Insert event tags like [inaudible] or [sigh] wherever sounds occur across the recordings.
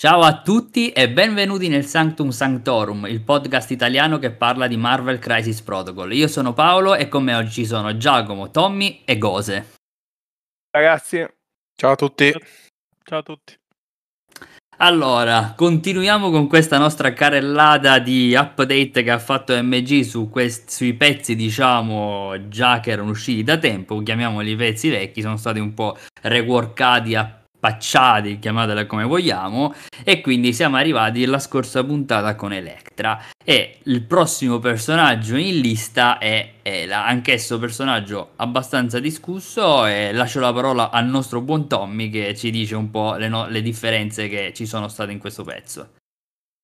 Ciao a tutti e benvenuti nel Sanctum Sanctorum, il podcast italiano che parla di Marvel Crisis Protocol. Io sono Paolo e con me oggi ci sono Giacomo, Tommy e Gose. Ragazzi, ciao a tutti. Ciao a tutti. Allora, continuiamo con questa nostra carrellata di update che ha fatto MG su quest- sui pezzi, diciamo, già che erano usciti da tempo, chiamiamoli pezzi vecchi, sono stati un po' reworkati a pacciati, chiamatela come vogliamo, e quindi siamo arrivati alla scorsa puntata con Electra. E il prossimo personaggio in lista è Ela, anch'esso personaggio abbastanza discusso e lascio la parola al nostro buon Tommy che ci dice un po' le, no- le differenze che ci sono state in questo pezzo.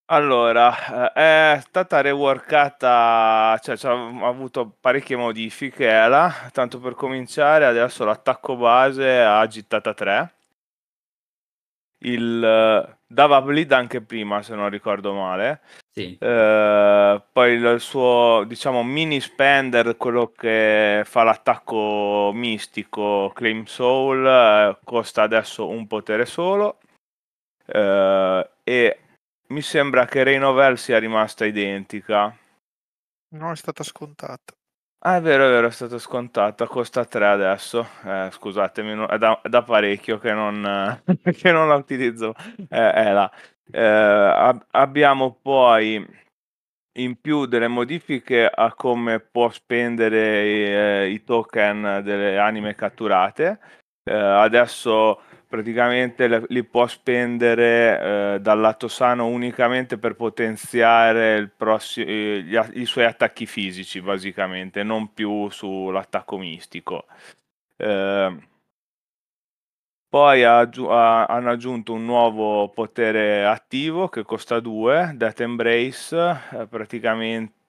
Allora, eh, è stata reworkata, cioè, cioè ha avuto parecchie modifiche Ela, tanto per cominciare adesso l'attacco base ha gittata 3 il dava bleed anche prima se non ricordo male. Sì. eh, poi il suo diciamo mini spender quello che fa l'attacco mistico claim soul eh, costa adesso un potere solo. Eh, e mi sembra che Reinovel sia rimasta identica. No è stata scontata Ah, è vero, è vero, è stato scontato, costa 3 adesso. Eh, scusatemi, è da, è da parecchio che non, [laughs] che non la utilizzo. Eh, è là. Eh, ab- abbiamo poi in più delle modifiche a come può spendere i, eh, i token delle anime catturate. Eh, adesso praticamente le, li può spendere eh, dal lato sano unicamente per potenziare prossi- gli, i suoi attacchi fisici, basicamente, non più sull'attacco mistico. Eh, poi ha, ha, hanno aggiunto un nuovo potere attivo che costa 2, Death Embrace, eh,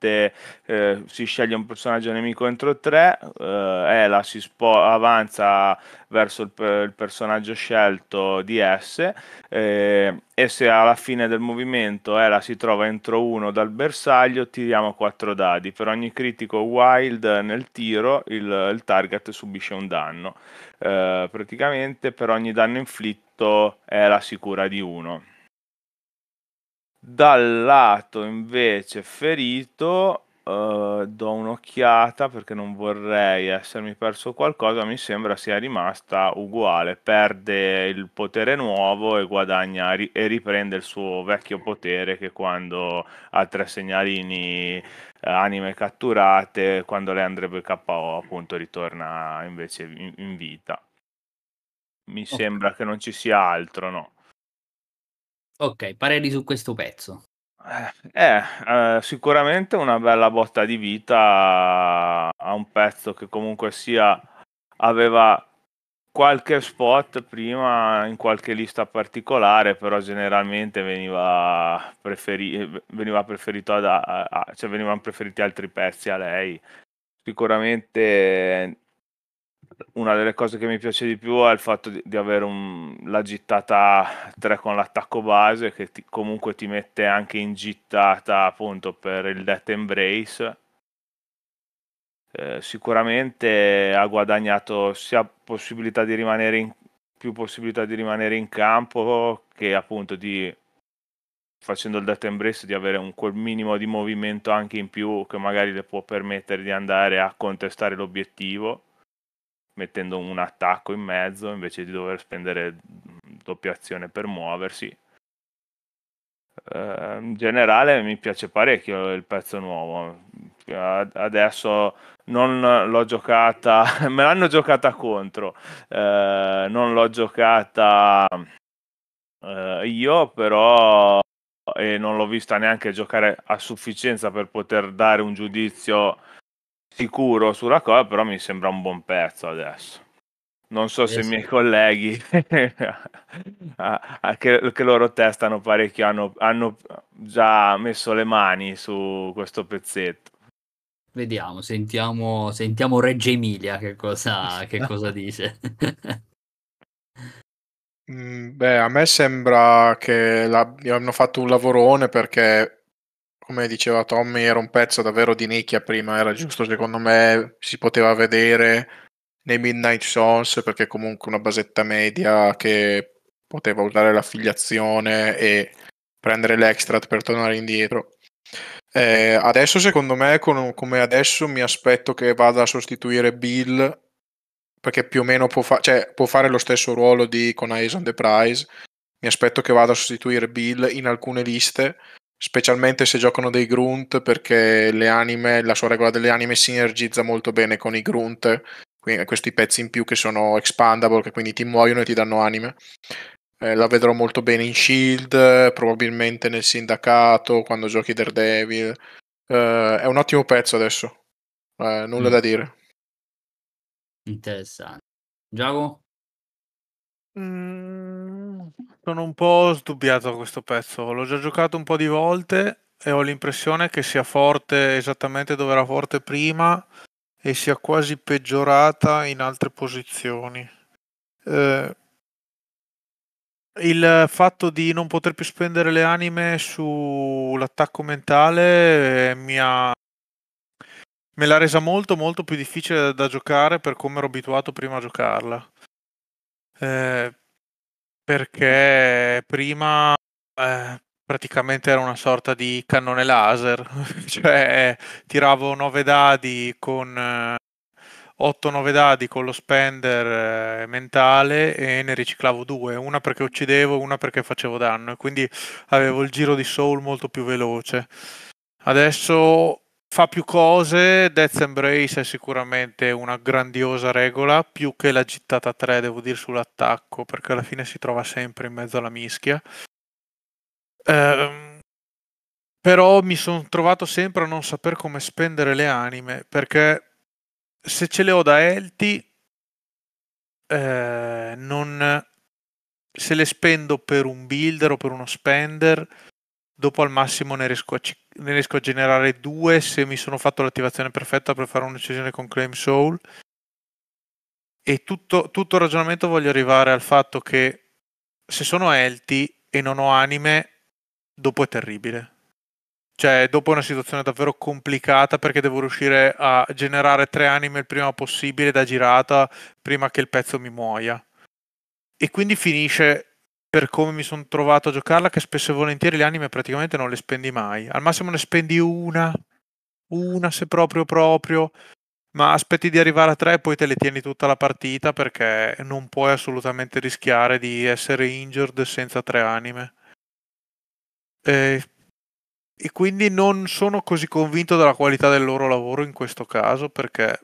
praticamente eh, si sceglie un personaggio nemico entro 3, eh, Ela si spo- avanza verso il, il, personaggio scelto di S eh, e se alla fine del movimento Ela si trova entro 1 dal bersaglio tiriamo 4 dadi, per ogni critico wild nel tiro il, il target subisce un danno. Eh, praticamente per ogni danno inflitto è la sicura di 1. Dal lato invece ferito uh, do un'occhiata perché non vorrei essermi perso qualcosa, mi sembra sia rimasta uguale, perde il potere nuovo e guadagna ri- e riprende il suo vecchio potere che quando ha tre segnalini eh, anime catturate, quando lei andrebbe KO appunto ritorna invece in, in vita. Mi okay. sembra che non ci sia altro, no? Ok, pareri su questo pezzo. Eh, eh, sicuramente una bella botta di vita a un pezzo che comunque sia aveva qualche spot prima in qualche lista particolare, però generalmente veniva, preferi- veniva preferito ad, a, a, cioè venivano preferiti altri pezzi a lei. Sicuramente una delle cose che mi piace di più è il fatto di, di avere un, la gittata 3 con l'attacco base che ti, comunque ti mette anche in gittata appunto per il Death Embrace. Eh, sicuramente ha guadagnato sia possibilità di rimanere in, più possibilità di rimanere in campo che appunto di facendo il Death Embrace di avere un quel minimo di movimento anche in più che magari le può permettere di andare a contestare l'obiettivo mettendo un attacco in mezzo invece di dover spendere doppia azione per muoversi. Uh, in generale mi piace parecchio il pezzo nuovo. Adesso non l'ho giocata, [laughs] me l'hanno giocata contro, uh, non l'ho giocata uh, io, però e non l'ho vista neanche giocare a sufficienza per poter dare un giudizio sicuro sulla cosa, però mi sembra un buon pezzo adesso. Non so se i miei colleghi [laughs] che, che, loro testano parecchio hanno, hanno già messo le mani su questo pezzetto. Vediamo, sentiamo, sentiamo Reggio Emilia che cosa, che [laughs] cosa dice. mm, beh, a me sembra che la, hanno fatto un lavorone perché come diceva Tommy, era un pezzo davvero di nicchia prima, era giusto secondo me, si poteva vedere nei Midnight Sons perché comunque una basetta media che poteva usare l'affiliazione e prendere l'extrat per tornare indietro. Eh, adesso secondo me con, come adesso mi aspetto che vada a sostituire Bill perché più o meno può, fa- cioè, può fare lo stesso ruolo di con Eyes on the Prize mi aspetto che vada a sostituire Bill in alcune liste specialmente se giocano dei grunt perché le anime, la sua regola delle anime sinergizza molto bene con i grunt questi pezzi in più che sono expandable che quindi ti muoiono e ti danno anime. Eh, la vedrò molto bene in Shield probabilmente nel sindacato quando giochi Daredevil. Eh, è un ottimo pezzo adesso. Eh, nulla mm. da dire. Interessante. Giacomo? Mm, sono un po' sdubbiato a questo pezzo. L'ho già giocato un po' di volte e ho l'impressione che sia forte esattamente dove era forte prima e sia quasi peggiorata in altre posizioni. Eh, il fatto di non poter più spendere le anime sull'attacco mentale eh, mi ha me l'ha resa molto molto più difficile da, da giocare per come ero abituato prima a giocarla. Eh, perché prima eh, praticamente era una sorta di cannone laser, [laughs] cioè tiravo 9 dadi con eh, 8-9 dadi con lo spender eh, mentale e ne riciclavo due, una perché uccidevo una perché facevo danno e quindi avevo il giro di soul molto più veloce. Adesso fa più cose, Death Embrace è sicuramente una grandiosa regola, più che la gittata 3 devo dire sull'attacco, perché alla fine si trova sempre in mezzo alla mischia. Ehm, però mi sono trovato sempre a non saper come spendere le anime, perché se ce le ho da Elti, eh, non, se le spendo per un builder o per uno spender, dopo al massimo ne riesco, a, ne riesco a generare due se mi sono fatto l'attivazione perfetta per fare un'uccisione con Claim Soul. E tutto, tutto il ragionamento voglio arrivare al fatto che se sono healthy e non ho anime dopo è terribile. Cioè dopo è una situazione davvero complicata perché devo riuscire a generare tre anime il prima possibile da girata prima che il pezzo mi muoia. E quindi finisce per come mi sono trovato a giocarla, che spesso e volentieri le anime praticamente non le spendi mai. Al massimo ne spendi una, una se proprio proprio, ma aspetti di arrivare a tre e poi te le tieni tutta la partita perché non puoi assolutamente rischiare di essere injured senza tre anime. E, e quindi non sono così convinto della qualità del loro lavoro in questo caso perché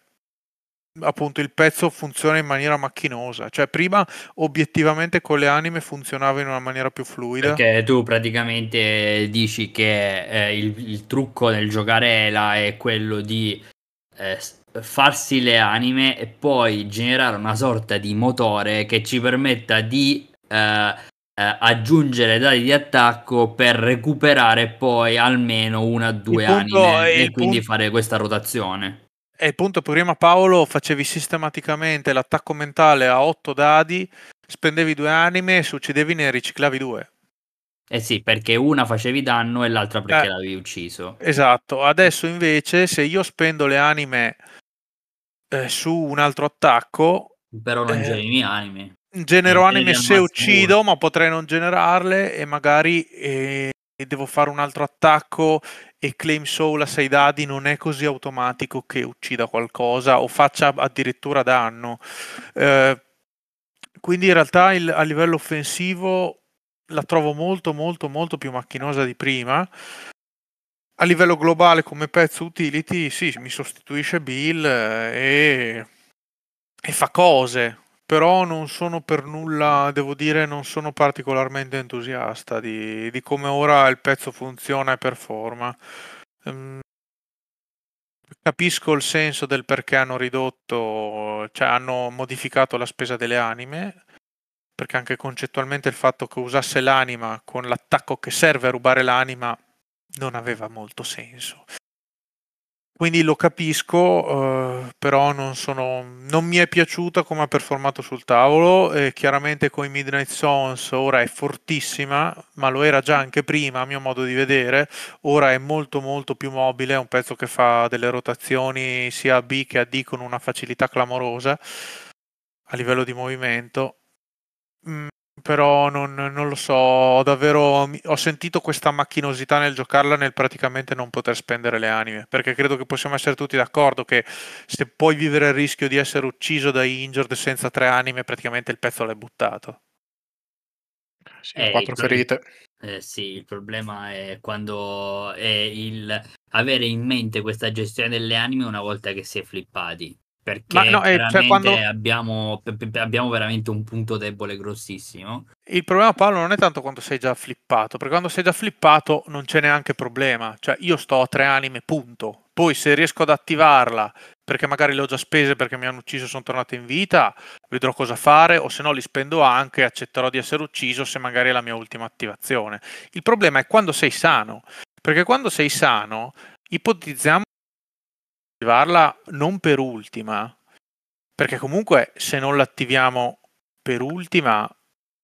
appunto il pezzo funziona in maniera macchinosa, cioè prima obiettivamente con le anime funzionava in una maniera più fluida. Perché tu praticamente dici che eh, il, il, trucco nel giocare Ela è quello di eh, farsi le anime e poi generare una sorta di motore che ci permetta di eh, eh aggiungere dati di attacco per recuperare poi almeno una o due anime e quindi punto... fare questa rotazione. E appunto prima Paolo facevi sistematicamente l'attacco mentale a 8 dadi, spendevi due anime se uccidevi ne riciclavi due. Eh sì, perché una facevi danno e l'altra perché eh, l'avevi ucciso. Esatto, adesso invece se io spendo le anime eh, su un altro attacco... Però non eh, generi anime. Genero anime se uccido, ma potrei non generarle e magari eh, devo fare un altro attacco e claim soul a 6 dadi non è così automatico che uccida qualcosa o faccia addirittura danno. Eh, quindi in realtà il, a livello offensivo la trovo molto molto molto più macchinosa di prima. A livello globale come pezzo utility sì, mi sostituisce Bill eh, e, e fa cose, però non sono per nulla, devo dire, non sono particolarmente entusiasta di, di come ora il pezzo funziona e performa. Um, capisco il senso del perché hanno ridotto, cioè hanno modificato la spesa delle anime, perché anche concettualmente il fatto che usasse l'anima con l'attacco che serve a rubare l'anima non aveva molto senso. Quindi lo capisco, eh, però non, sono, non, mi è piaciuta come ha performato sul tavolo. E chiaramente con i Midnight Sons ora è fortissima, ma lo era già anche prima a mio modo di vedere. Ora è molto molto più mobile, è un pezzo che fa delle rotazioni sia a B che a D con una facilità clamorosa a livello di movimento. Mm, però non, non lo so, ho davvero ho sentito questa macchinosità nel giocarla nel praticamente non poter spendere le anime, perché credo che possiamo essere tutti d'accordo che se puoi vivere il rischio di essere ucciso da injured senza tre anime, praticamente il pezzo l'hai buttato. Sì, Eh, quattro pro- ferite. Eh, sì, il problema è quando è il avere in mente questa gestione delle anime una volta che si è flippati. Perché Ma no, eh, cioè, quando- abbiamo, abbiamo veramente un punto debole grossissimo. Il problema Paolo non è tanto quando sei già flippato, perché quando sei già flippato non c'è neanche problema, cioè io sto a tre anime, punto. Poi se riesco ad attivarla perché magari le ho già spese perché mi hanno ucciso e sono tornato in vita, vedrò cosa fare o se no li spendo anche e accetterò di essere ucciso se magari è la mia ultima attivazione. Il problema è quando sei sano, perché quando sei sano ipotizziamo attivarla non per ultima, perché comunque se non l'attiviamo per ultima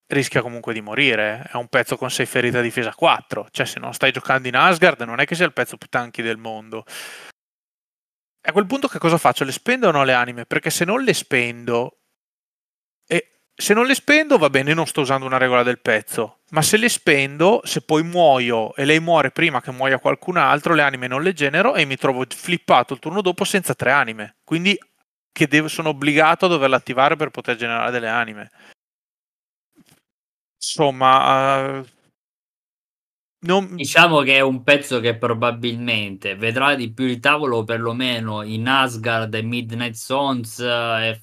rischia comunque di morire. È un pezzo con 6 ferite a difesa 4. Cioè, se non stai giocando in Asgard, non è che sia il pezzo più tanky del mondo. A quel punto, che cosa faccio? Le spendo o no le anime? Perché se non le spendo, e se non le spendo, va bene, non sto usando una regola del pezzo. Ma se le spendo, se poi muoio e lei muore prima che muoia qualcun altro, le anime non le genero e mi trovo flippato il turno dopo senza tre anime. Quindi che devo- sono obbligato a doverla attivare per poter generare delle anime. Insomma, eh, non, Diciamo che è un pezzo che probabilmente vedrà di più il tavolo, perlomeno in Asgard e Midnight Sons, eh, e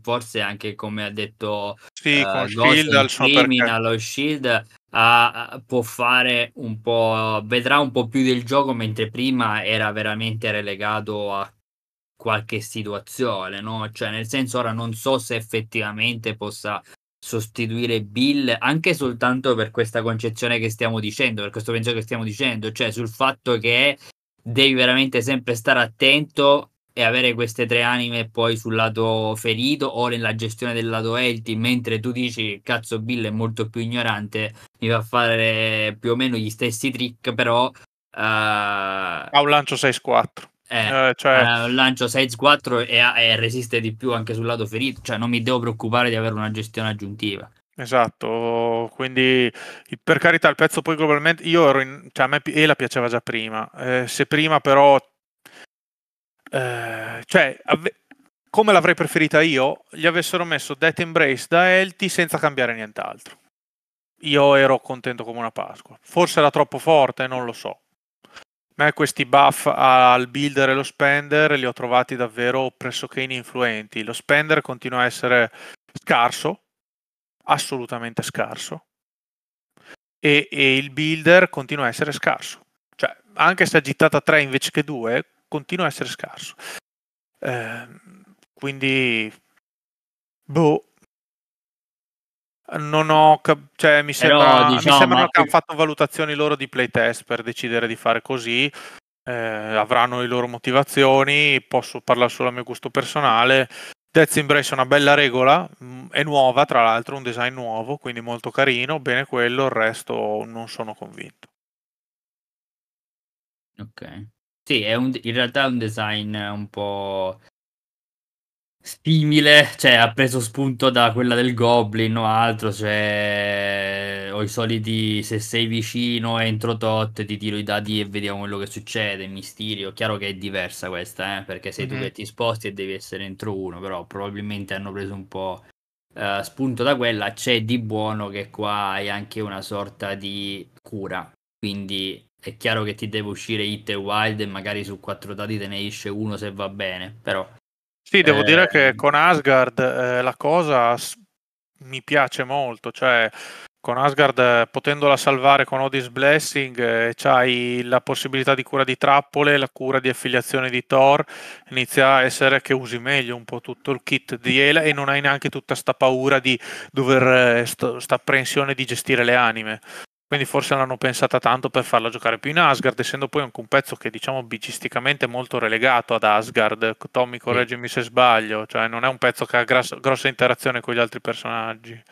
forse anche come ha detto sì, eh, con Ghost Shield perché. Criminal o Shield ha- può fare un po' vedrà un po' più del gioco mentre prima era veramente relegato a qualche situazione no cioè nel senso ora non so se effettivamente possa sostituire Bill anche soltanto per questa concezione che stiamo dicendo per questo pensiero che stiamo dicendo cioè sul fatto che devi veramente sempre stare attento e avere queste tre anime poi sul lato ferito o nella gestione del lato healthy, mentre tu dici cazzo Bill è molto più ignorante, mi fa fare più o meno gli stessi trick, però eh, Ha un lancio 6-4. eh, Eh, cioè, eh, lancio Size 4 e, e resiste di più anche sul lato ferito, cioè non mi devo preoccupare di avere una gestione aggiuntiva. Esatto, quindi per carità il pezzo poi globalmente, io ero in, cioè a me Ela piaceva già prima, eh, se prima però, eh, cioè ave- come l'avrei preferita io, gli avessero messo Death Embrace da Elti senza cambiare nient'altro. Io ero contento come una Pasqua, forse era troppo forte, non lo so. A me questi buff al builder e lo spender li ho trovati davvero pressoché ininfluenti. Lo spender continua a essere scarso, assolutamente scarso e, e il builder continua a essere scarso cioè anche se ha gittata 3 invece che 2 continua a essere scarso Ehm, quindi boh non ho cap- cioè mi, Però, sembra, mi diciamo, sembrano ma- che hanno fatto valutazioni loro di playtest per decidere di fare così eh, avranno le loro motivazioni posso parlare solo a mio gusto personale Death Embrace è una bella regola, mh, è nuova tra l'altro, un design nuovo, quindi molto carino, bene quello, il resto non sono convinto. Ok. Sì, è un, in realtà è un design un po' simile, cioè ha preso spunto da quella del Goblin o altro, cioè ho i soliti se sei vicino entro tot ti tiro i dadi e vediamo quello che succede, Mysterio, chiaro che è diversa questa, eh, perché sei tu Mhm. che ti sposti e devi essere entro uno, però probabilmente hanno preso un po' eh, spunto da quella, c'è di buono che qua hai anche una sorta di cura, quindi è chiaro che ti deve uscire hit e wild e magari su quattro dadi te ne esce uno se va bene, però Sì, devo Eh, dire che con Asgard eh, la cosa mi piace molto, cioè con Asgard potendola salvare con Odin's Blessing eh, c'hai la possibilità di cura di trappole, la cura di affiliazione di Thor, inizia a essere che usi meglio un po' tutto il kit di Ela e non hai neanche tutta sta paura di dover, eh, sta apprensione di gestire le anime. Quindi forse l'hanno pensata tanto per farla giocare più in Asgard, essendo poi anche un pezzo che diciamo bicisticamente è molto relegato ad Asgard. Tommy, correggimi se sbaglio, cioè non è un pezzo che ha gras- grossa interazione con gli altri personaggi.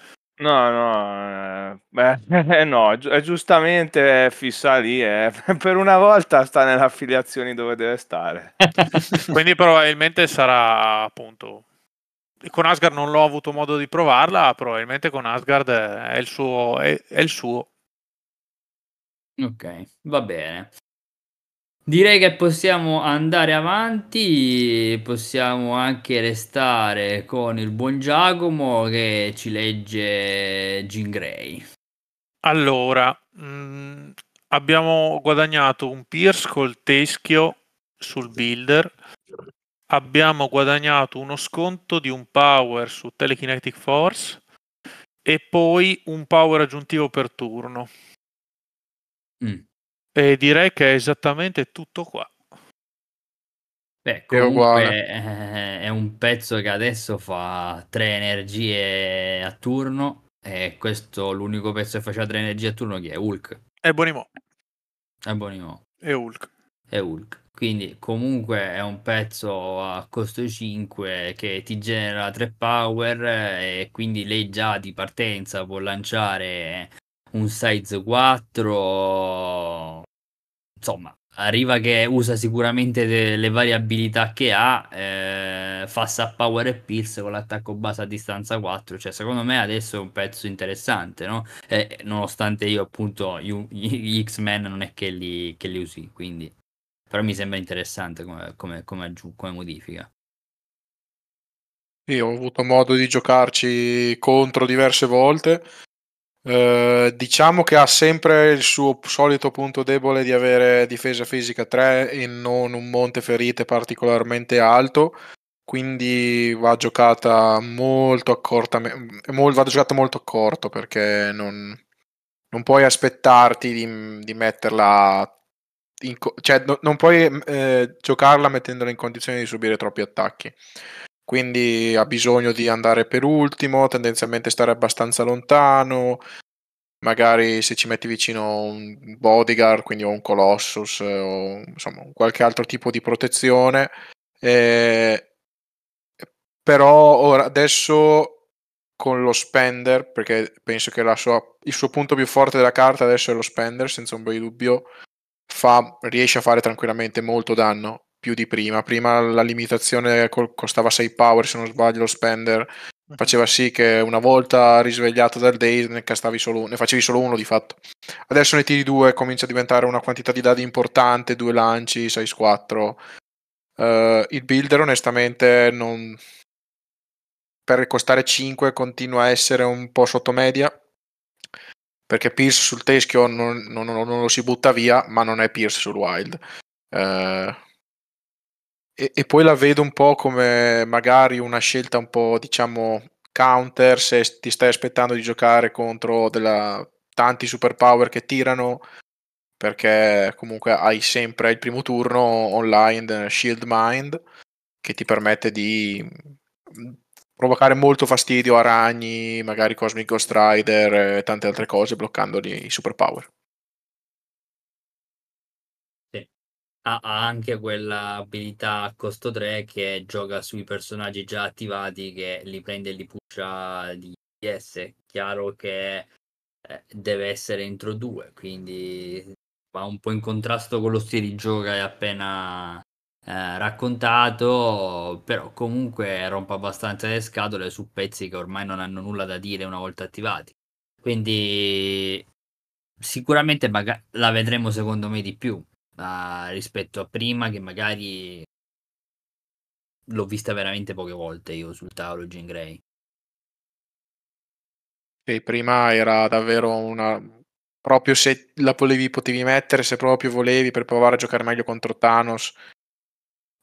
No, no, eh, beh, [laughs] eh, no, gi- giustamente fissa lì, eh. [laughs] per una volta sta nelle affiliazioni dove deve stare. [laughs] Quindi probabilmente sarà appunto con Asgard non l'ho avuto modo di provarla, probabilmente con Asgard è il suo. È, è il suo. Ok, va bene. Direi che possiamo andare avanti, possiamo anche restare con il buon Giacomo che ci legge Jean Grey. Allora, mh, mm, abbiamo guadagnato un Pierce col teschio sul builder abbiamo guadagnato uno sconto di un power su Telekinetic Force e poi un power aggiuntivo per turno. Mm. E direi che è esattamente tutto qua. Beh, comunque è, è un pezzo che adesso fa tre energie a turno e questo l'unico pezzo che faceva tre energie a turno che è Hulk. È Bonimo. È Bonimo. È Hulk. È Hulk. Quindi comunque è un pezzo a costo 5 che ti genera 3 power e quindi lei già di partenza può lanciare un size 4. Insomma, arriva che usa sicuramente le varie abilità che ha, eh, fa sub power e pierce con l'attacco base a distanza 4, cioè secondo me adesso è un pezzo interessante, no? Eh, nonostante io appunto gli, X-Men non è che li, che li usi, quindi però mi sembra interessante come, come, come, come modifica. Io ho avuto modo di giocarci contro diverse volte. Eh, diciamo che ha sempre il suo solito punto debole di avere difesa fisica 3 e non un monte ferite particolarmente alto. Quindi va giocata molto accortamente. Va giocata molto accorto perché non, non puoi aspettarti di, di metterla in, cioè, no, non puoi eh, giocarla mettendola in condizione di subire troppi attacchi. Quindi ha bisogno di andare per ultimo, tendenzialmente stare abbastanza lontano. Magari se ci metti vicino un bodyguard, quindi o un colossus o insomma qualche altro tipo di protezione. Eh, però ora adesso con lo spender, perché penso che sua, il suo punto più forte della carta adesso è lo spender, senza un bel dubbio fa, riesce a fare tranquillamente molto danno più di prima. Prima la limitazione costava 6 power, se non sbaglio, lo spender faceva sì che una volta risvegliato dal daze ne, solo, ne facevi solo uno di fatto. Adesso ne tiri due, comincia a diventare una quantità di dadi importante, due lanci, 6-4. Uh, il builder onestamente non... per costare 5 continua a essere un po' sotto media perché Pierce sul teschio non, non, non, lo si butta via, ma non è Pierce sul wild. Eh, e, e, poi la vedo un po' come magari una scelta un po' diciamo counter se ti stai aspettando di giocare contro della, tanti superpower che tirano perché comunque hai sempre il primo turno online Shield Mind che ti permette di provocare molto fastidio a ragni, magari Cosmic Ghost Rider e tante altre cose bloccandoli i superpower. Sì. Ha, anche quell'abilità a costo 3 che gioca sui personaggi già attivati che li prende e li pusha di PS. Chiaro che eh, deve essere entro due, quindi va un po' in contrasto con lo stile di gioco che hai appena eh, raccontato, però comunque rompe abbastanza le scatole su pezzi che ormai non hanno nulla da dire una volta attivati. Quindi sicuramente maga- la vedremo secondo me di più uh, rispetto a prima che magari l'ho vista veramente poche volte io sul tavolo Jean Grey. Sì, prima era davvero una proprio se la volevi potevi mettere se proprio volevi per provare a giocare meglio contro Thanos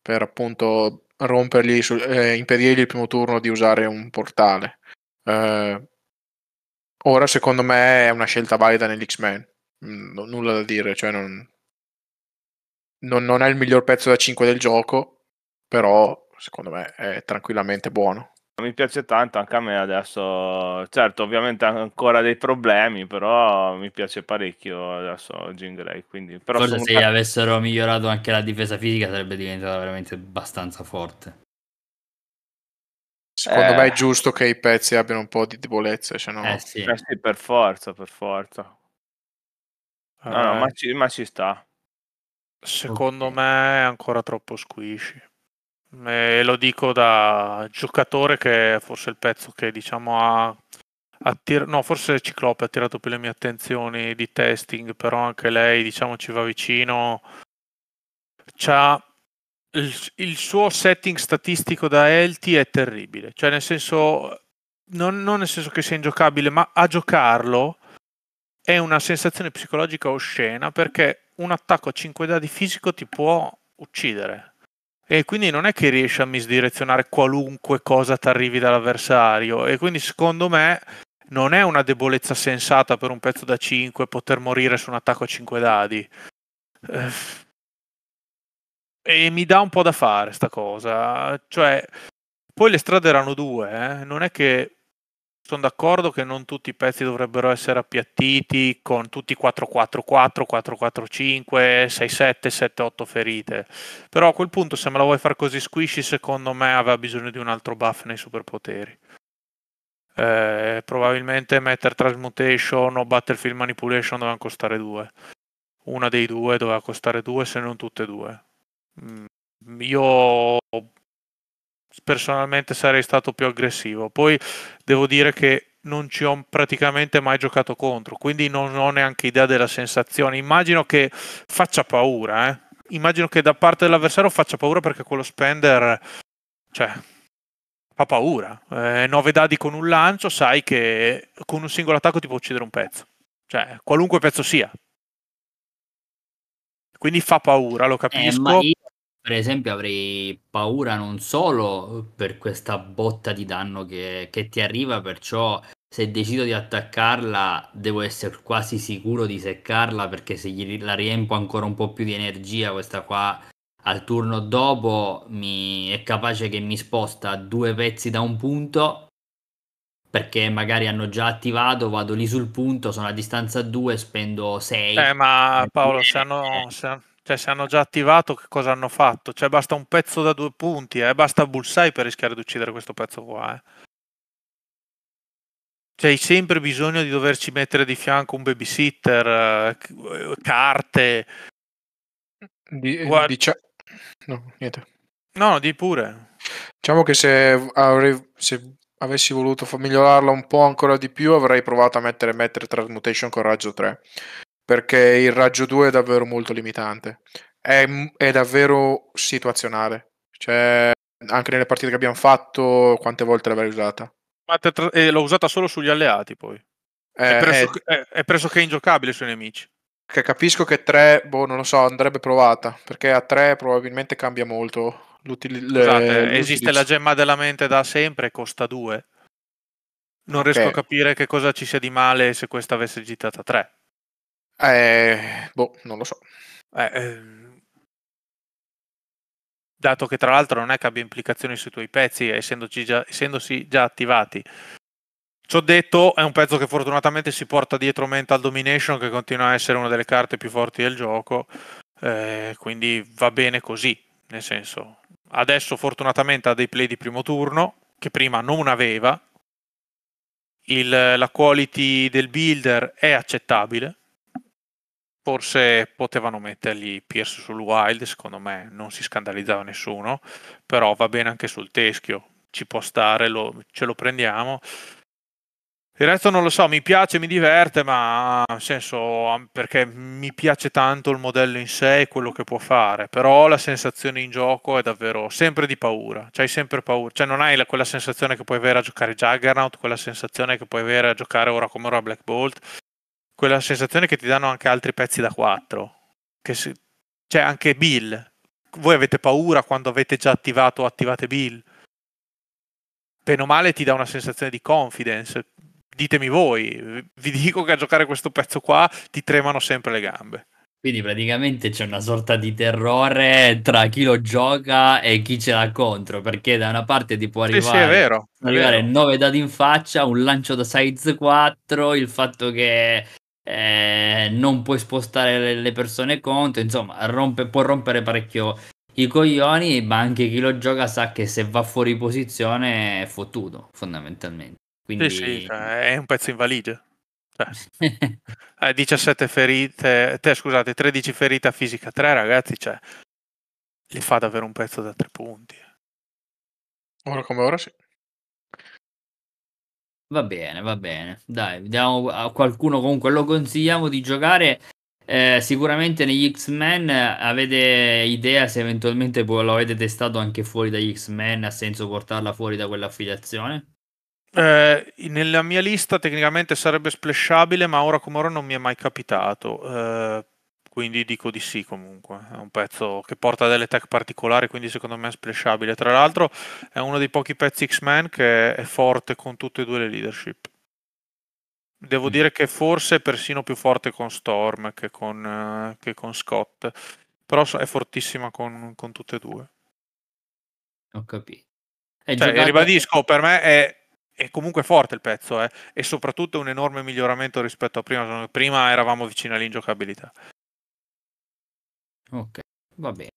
per appunto rompergli, eh, impedirgli il primo turno di usare un portale. Eh, ora secondo me è una scelta valida nell'X-Men, mm, n- nulla da dire, cioè non, non, non è il miglior pezzo da 5 del gioco, però secondo me è tranquillamente buono. Mi piace tanto anche a me adesso, certo ovviamente ha ancora dei problemi, però mi piace parecchio adesso Jean Grey. Quindi, però Forse se ca- avessero migliorato anche la difesa fisica sarebbe diventata veramente abbastanza forte. Secondo eh. me è giusto che i pezzi abbiano un po' di debolezze, se no... Eh sì. Eh sì, per forza, per forza. No, no, ma, ci, ma ci sta. Secondo okay. me è ancora troppo squishy. E lo dico da giocatore che è forse il pezzo che diciamo ha Attir- no, forse Ciclope ha attirato più le mie attenzioni di testing, però anche lei, diciamo, ci va vicino. C'ha il, il suo setting statistico da Elti è terribile, cioè nel senso, non, non nel senso che sia ingiocabile, ma a giocarlo è una sensazione psicologica oscena perché un attacco a 5 dadi fisico ti può uccidere. E quindi non è che riesci a misdirezionare qualunque cosa ti arrivi dall'avversario. E quindi secondo me non è una debolezza sensata per un pezzo da 5 poter morire su un attacco a 5 dadi. Eh, e mi dà un po' da fare sta cosa. Cioè, poi le strade erano due, eh? non è che sono d'accordo che non tutti i pezzi dovrebbero essere appiattiti con tutti 4-4-4, 4-4-5, 6-7, 7-8 ferite. Però a quel punto, se me la vuoi fare così squishy, secondo me aveva bisogno di un altro buff nei superpoteri eh, probabilmente Matter Transmutation o Battlefield Manipulation dovevano costare due. Una dei due doveva costare due, se non tutte e due. Mm, io personalmente sarei stato più aggressivo. Poi devo dire che non ci ho praticamente mai giocato contro, quindi non ho neanche idea della sensazione. Immagino che faccia paura, eh? Immagino che da parte dell'avversario faccia paura perché quello spender, cioè, fa paura. Eh, 9 dadi con un lancio, sai che con un singolo attacco ti può uccidere un pezzo. Cioè, qualunque pezzo sia. Quindi fa paura, lo Eh, capisco. io, per esempio, avrei paura non solo per questa botta di danno che, che ti arriva, perciò se decido di attaccarla devo essere quasi sicuro di seccarla, perché se gli, la riempo ancora un po' più di energia, questa qua al turno dopo mi è capace che mi sposta due pezzi da un punto perché magari hanno già attivato, vado lì sul punto, sono a distanza 2, spendo 6. Eh, ma Paolo, se hanno, se, cioè, se hanno già attivato, che cosa hanno fatto? Cioè, basta un pezzo da due punti, eh? basta bullseye per rischiare di uccidere questo pezzo qua. Eh? Cioè, hai sempre bisogno di doverci mettere di fianco un babysitter, eh, carte. Di, Guarda- dicia- no, niente. No, di pure. Diciamo che se, avrei, se avessi voluto migliorarla un po' ancora di più, avrei provato a mettere, mettere Transmutation con raggio 3. Perché il raggio 2 è davvero molto limitante. È, è davvero situazionale. Cioè, anche nelle partite che abbiamo fatto, quante volte l'avrei usata? Ma te tra- e l'ho usata solo sugli alleati, poi. È, Eh, pressoché, eh, è- è pressoché ingiocabile sui nemici. che capisco che 3, boh, non lo so, andrebbe provata. Perché a 3 probabilmente cambia molto l'utili- le- Scusate, esiste la l'utilizzo. gemma della mente da sempre, costa 2. Non riesco Ok. a capire che cosa ci sia di male se questa avesse gitata 3. Eh, boh, non lo so. Eh, ehm, dato che tra l'altro non è che abbia implicazioni sui tuoi pezzi, essendoci già, essendosi già attivati. Ciò detto, è un pezzo che fortunatamente si porta dietro Mental Domination, che continua a essere una delle carte più forti del gioco, eh, quindi va bene così, nel senso, adesso fortunatamente ha dei play di primo turno, che prima non aveva, Il- la quality del builder è accettabile, forse potevano mettergli Pierce sul wild, secondo me non si scandalizzava nessuno, però va bene anche sul teschio, ci può stare, lo- ce lo prendiamo. Il resto non lo so, mi piace, mi diverte, ma nel senso perché mi piace tanto il modello in sé e quello che può fare, però la sensazione in gioco è davvero sempre di paura, c'hai sempre paura, cioè non hai la- quella sensazione che puoi avere a giocare Juggernaut, quella sensazione che puoi avere a giocare ora come ora Black Bolt, quella sensazione che ti danno anche altri pezzi da 4, che si- cioè anche Bill, voi avete paura quando avete già attivato o attivate Bill, bene o male ti dà una sensazione di confidence, ditemi voi, vi dico che a giocare questo pezzo qua ti tremano sempre le gambe. Quindi praticamente c'è una sorta di terrore tra chi lo gioca e chi ce l'ha contro, perché da una parte ti può Sì, arrivare, sì, è vero. è arrivare vero. 9 dadi in faccia, un lancio da size 4, il fatto che eh, non puoi spostare le, persone contro, insomma, rompe- può rompere parecchio i coglioni, ma anche chi lo gioca sa che se va fuori posizione è fottuto, fondamentalmente. Quindi... Sì, sì, cioè, è un pezzo in valigia. Cioè, [laughs] eh, 17 ferite, te, scusate, 13 ferite a fisica 3, ragazzi, cioè, li fa davvero un pezzo da tre punti. Ora come ora sì. Va bene, va bene. Dai, vediamo a qualcuno comunque lo consigliamo di giocare. Eh, sicuramente negli X-Men avete idea se eventualmente lo avete testato anche fuori dagli X-Men, ha senso portarla fuori da quell'affiliazione? Eh, nella mia lista tecnicamente sarebbe splashabile, ma ora come ora non mi è mai capitato. Eh, quindi dico di sì comunque. È un pezzo che porta delle tech particolari, quindi secondo me è splashabile. Tra l'altro è uno dei pochi pezzi X-Men che è forte con tutte e due le leadership. Devo mm. dire che forse è persino più forte con Storm che con, uh, che con Scott, però è fortissima con, con, tutte e due. Ho capito. Cioè, giocato... Ribadisco, per me è, è comunque forte il pezzo eh, e soprattutto un enorme miglioramento rispetto a prima. Prima eravamo vicini all'ingiocabilità. Ok, va bene.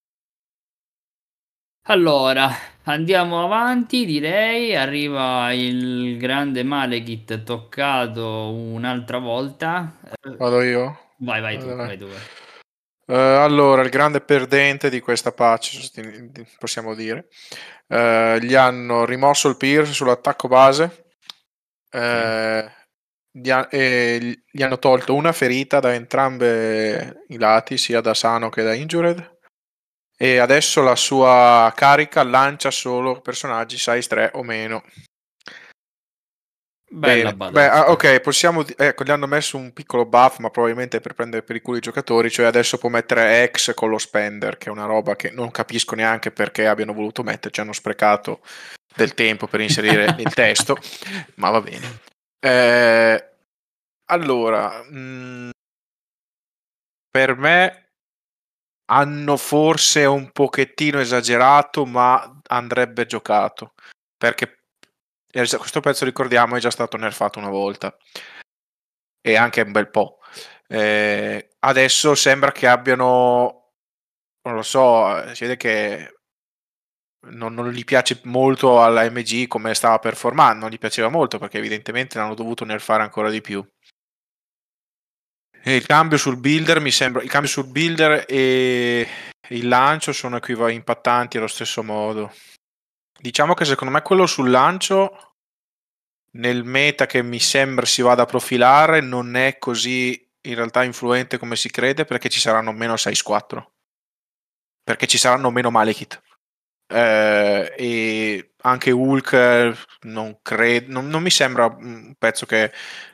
Allora, andiamo avanti, direi. Arriva il grande Malekith toccato un'altra volta. Vado io? Vai, vai tu, vai, vai tu. Uh, allora, il grande perdente di questa patch, possiamo dire, uh, gli hanno rimosso il Pierce sull'attacco base, uh, gli, ha- gli, hanno tolto una ferita da entrambi i lati, sia da sano che da injured, e adesso la sua carica lancia solo personaggi size 3 o meno. Bella Beh, ah, ok, possiamo. Ecco, gli hanno messo un piccolo buff, ma probabilmente per prendere per i culo i giocatori. Cioè, adesso può mettere X con lo spender, che è una roba che non capisco neanche perché abbiano voluto metterci. Hanno sprecato del tempo per inserire [laughs] il testo, ma va bene. Eh, allora, mh, mm, per me hanno forse un pochettino esagerato, ma andrebbe giocato. Perché questo pezzo, ricordiamo, è già stato nerfato una volta. E anche un bel po'. Eh, adesso sembra che abbiano, non lo so, si vede che non, non, gli piace molto alla MG come stava performando, non gli piaceva molto perché evidentemente l'hanno dovuto nerfare ancora di più. E il cambio sul builder mi sembra, il cambio sul builder e il lancio sono equivalenti impattanti allo stesso modo. Diciamo che secondo me quello sul lancio nel meta che mi sembra si vada a profilare non è così in realtà influente come si crede perché ci saranno meno 6-4 perché ci saranno meno Malekith eh, e anche Hulk non, credo, non, non mi sembra un pezzo che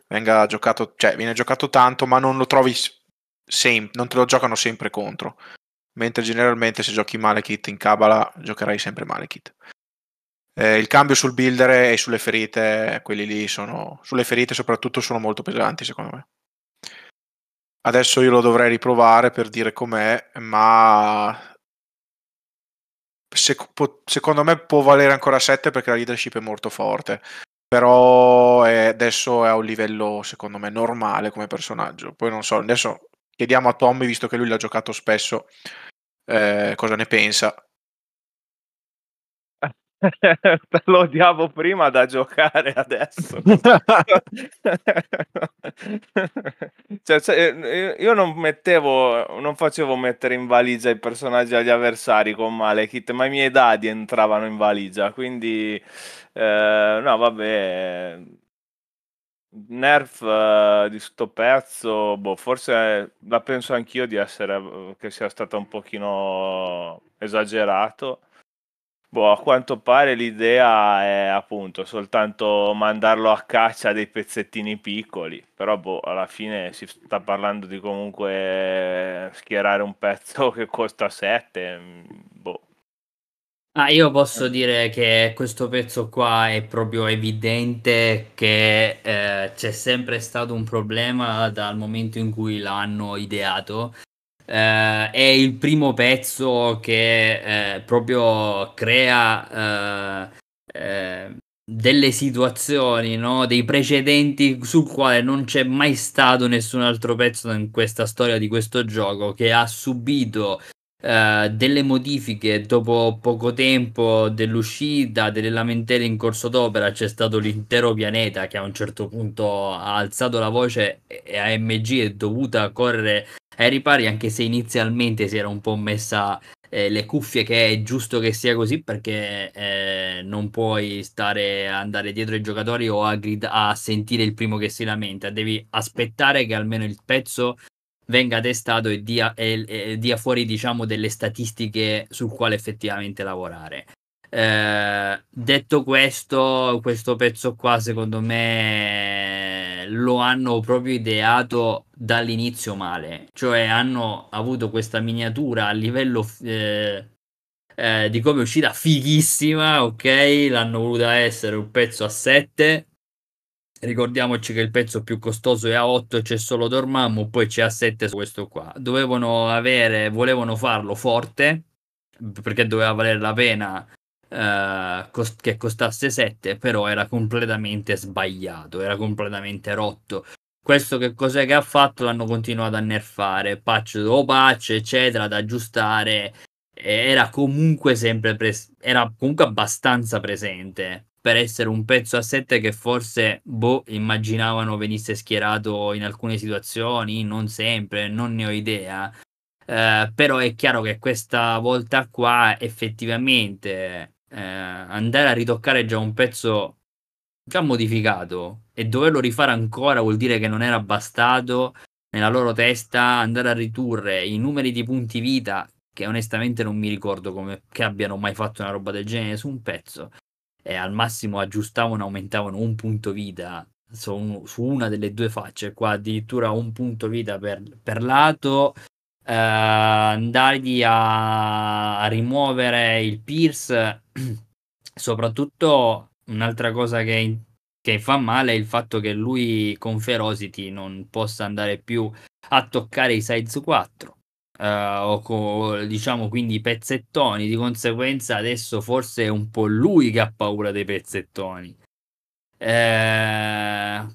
venga giocato, cioè viene giocato tanto, ma non lo trovi sempre, non te lo giocano sempre contro. Mentre generalmente se giochi Malekith in Kabbalah giocherai sempre Malekith. Eh, il cambio sul builder e sulle ferite, quelli lì sono, sulle ferite soprattutto sono molto pesanti secondo me. Adesso io lo dovrei riprovare per dire com'è, ma secondo me può valere ancora 7 perché la leadership è molto forte però è, adesso è a un livello secondo me normale come personaggio. Poi non so, adesso chiediamo a Tommy, visto che lui l'ha giocato spesso, eh, cosa ne pensa. [laughs] lo odiavo prima da giocare adesso. [laughs] cioè, cioè, io non mettevo, non facevo mettere in valigia i personaggi agli avversari con Malekith, ma i miei dadi entravano in valigia, quindi eh, no, vabbè. Nerf uh, di sto pezzo, boh, forse la penso anch'io di essere che sia stato un pochino esagerato. Boh, a quanto pare l'idea è appunto soltanto mandarlo a caccia dei pezzettini piccoli, però boh, alla fine si sta parlando di comunque schierare un pezzo [laughs] che costa 7, boh, Ah, io posso dire che questo pezzo qua è proprio evidente che eh, c'è sempre stato un problema dal momento in cui l'hanno ideato. Eh, è il primo pezzo che eh, proprio crea eh, eh, delle situazioni, no? dei precedenti sul quale non c'è mai stato nessun altro pezzo in questa storia di questo gioco che ha subito Uh, delle modifiche dopo poco tempo dell'uscita, delle lamentele in corso d'opera, c'è stato l'intero pianeta che a un certo punto ha alzato la voce e AMG è dovuta correre ai ripari, anche se inizialmente si era un po' messa eh, le cuffie che è giusto che sia così perché eh, non puoi stare andare dietro ai giocatori o a, grid- a sentire il primo che si lamenta, devi aspettare che almeno il pezzo venga testato e dia, e, e dia fuori diciamo delle statistiche sul quale effettivamente lavorare. Eh, detto questo, questo pezzo qua secondo me lo hanno proprio ideato dall'inizio male, cioè hanno avuto questa miniatura a livello eh, eh, di come è uscita fighissima, ok? L'hanno voluta essere un pezzo a 7. Ricordiamoci che il pezzo più costoso è a 8 e c'è solo Dormammu, poi c'è a 7 su questo qua. Dovevano avere, volevano farlo forte perché doveva valere la pena Uh, cost- che costasse 7, però era completamente sbagliato, era completamente rotto. Questo che cos'è che ha fatto? L'hanno continuato a nerfare, patch dopo patch, eccetera, da aggiustare. Era comunque sempre pres- era comunque abbastanza presente per essere un pezzo a 7 che forse boh, immaginavano venisse schierato in alcune situazioni, non sempre, non ne ho idea. Uh, però è chiaro che questa volta qua effettivamente eh, andare a ritoccare già un pezzo già modificato e doverlo rifare ancora vuol dire che non era bastato nella loro testa andare a ridurre i numeri di punti vita che onestamente non mi ricordo come che abbiano mai fatto una roba del genere su un pezzo e al massimo aggiustavano aumentavano un punto vita su, su una delle due facce qua addirittura un punto vita per, per lato eh, andargli a, a, rimuovere il Pierce, [clears throat] soprattutto un'altra cosa che, che, fa male è il fatto che lui con Ferocity non possa andare più a toccare i size 4. Uh, o co, diciamo quindi i pezzettoni di conseguenza adesso forse è un po' lui che ha paura dei pezzettoni eh,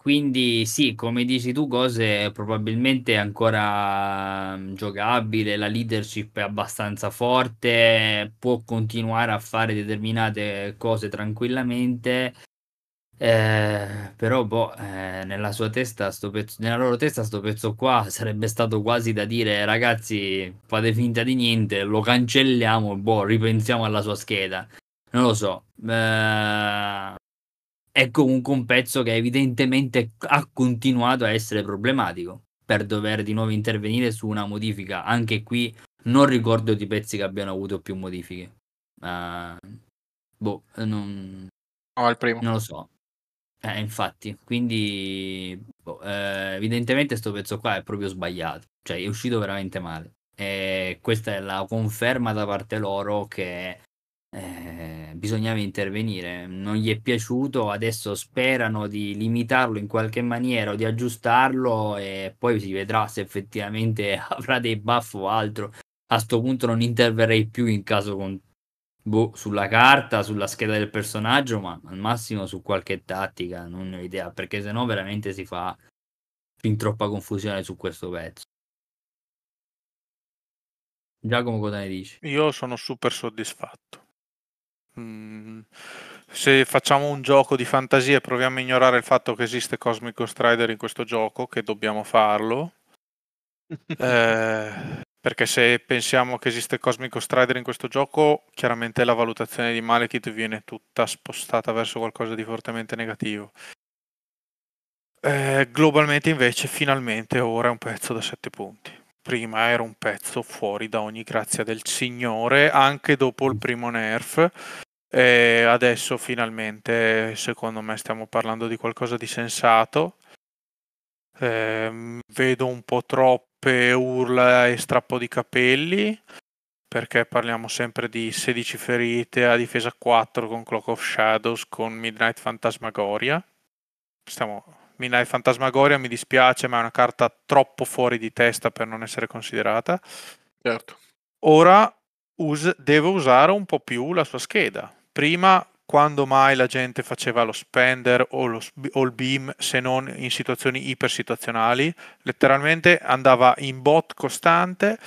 quindi sì, come dici tu, cose probabilmente ancora mm, giocabile, la leadership è abbastanza forte, può continuare a fare determinate cose tranquillamente. Eh, però boh, eh, nella sua testa sto pezzo, nella loro testa sto pezzo qua sarebbe stato quasi da dire ragazzi fate finta di niente lo cancelliamo boh ripensiamo alla sua scheda non lo so eh, è comunque un pezzo che evidentemente ha continuato a essere problematico per dover di nuovo intervenire su una modifica. Anche qui non ricordo di pezzi che abbiano avuto più modifiche. Uh, boh, non... No, il primo. Non lo so. Eh, infatti, quindi boh, eh, evidentemente questo pezzo qua è proprio sbagliato, cioè è uscito veramente male. E questa è la conferma da parte loro che eh, bisognava intervenire. Non gli è piaciuto, adesso sperano di limitarlo in qualche maniera o di aggiustarlo e poi si vedrà se effettivamente [laughs] avrà dei buff o altro. A questo punto non interverrei più in caso con, boh, sulla carta, sulla scheda del personaggio, ma al massimo su qualche tattica, non ne ho idea, perché sennò veramente si fa fin troppa confusione su questo pezzo. Giacomo cosa ne dici? Io sono super soddisfatto. Mm, se facciamo un gioco di fantasia e proviamo a ignorare il fatto che esiste Cosmic Strider in questo gioco, che dobbiamo farlo, [laughs] eh, perché se pensiamo che esiste Cosmic Strider in questo gioco, chiaramente la valutazione di Malekith viene tutta spostata verso qualcosa di fortemente negativo. Eh, globalmente invece finalmente ora è un pezzo da 7 punti. Prima era un pezzo fuori da ogni grazia del Signore, anche dopo il primo nerf. E adesso finalmente, secondo me, stiamo parlando di qualcosa di sensato. Eh, vedo un po' troppe urla e strappo di capelli perché parliamo sempre di 16 ferite a difesa 4 con Clock of Shadows con Midnight Fantasmagoria. Stiamo Midnight Fantasmagoria mi dispiace, ma è una carta troppo fuori di testa per non essere considerata. Certo. Ora us- deve usare un po' più la sua scheda. Prima, quando mai la gente faceva lo spender o, lo, o il beam se non in situazioni ipersituazionali? Letteralmente andava in bot costante,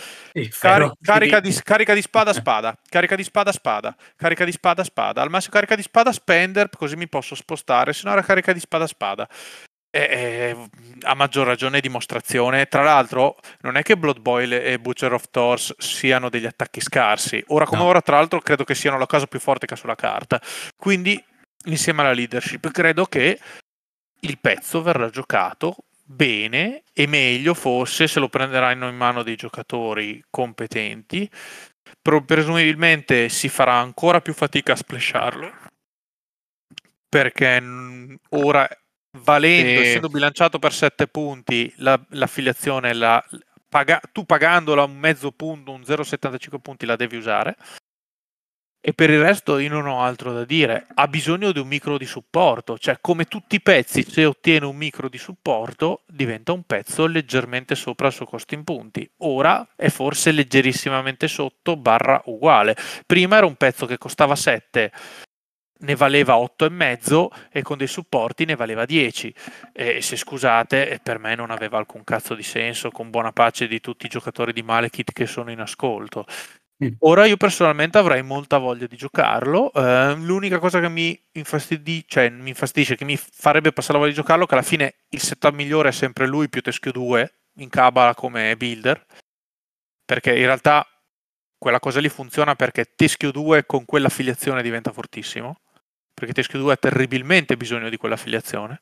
cari- carica, di, carica di spada spada, carica di spada spada, carica di spada spada, al massimo carica di spada spender così mi posso spostare, se no era carica di spada spada è, a maggior ragione dimostrazione. Tra l'altro, non è che Blood Boil e Butcher of Thors siano degli attacchi scarsi. Ora come no. ora, tra l'altro, credo che siano la cosa più forte che ha sulla carta. Quindi, insieme alla leadership, credo che il pezzo verrà giocato bene e meglio forse se lo prenderanno in mano dei giocatori competenti. Presumibilmente si farà ancora più fatica a splasharlo perché ora valendo, e... essendo bilanciato per 7 punti, la, l'affiliazione, la, paga, tu pagandola un mezzo punto, un 0,75 punti la devi usare. E per il resto io non ho altro da dire. Ha bisogno di un micro di supporto, cioè come tutti i pezzi, se ottiene un micro di supporto, diventa un pezzo leggermente sopra il suo costo in punti. Ora è forse leggerissimamente sotto, barra uguale. Prima era un pezzo che costava 7 ne valeva 8,5 e con dei supporti ne valeva 10. E se scusate, per me non aveva alcun cazzo di senso, con buona pace di tutti i giocatori di Malekith che sono in ascolto. Mm. Ora io personalmente avrei molta voglia di giocarlo. Uh, l'unica cosa che mi, infastidi- cioè, mi infastidisce, che mi farebbe passare la voglia di giocarlo, che alla fine il setup migliore è sempre lui più Teschio 2 in Cabala come builder. Perché in realtà quella cosa lì funziona perché Teschio 2 con quell'affiliazione diventa fortissimo perché Teschio 2 ha terribilmente bisogno di quell'affiliazione.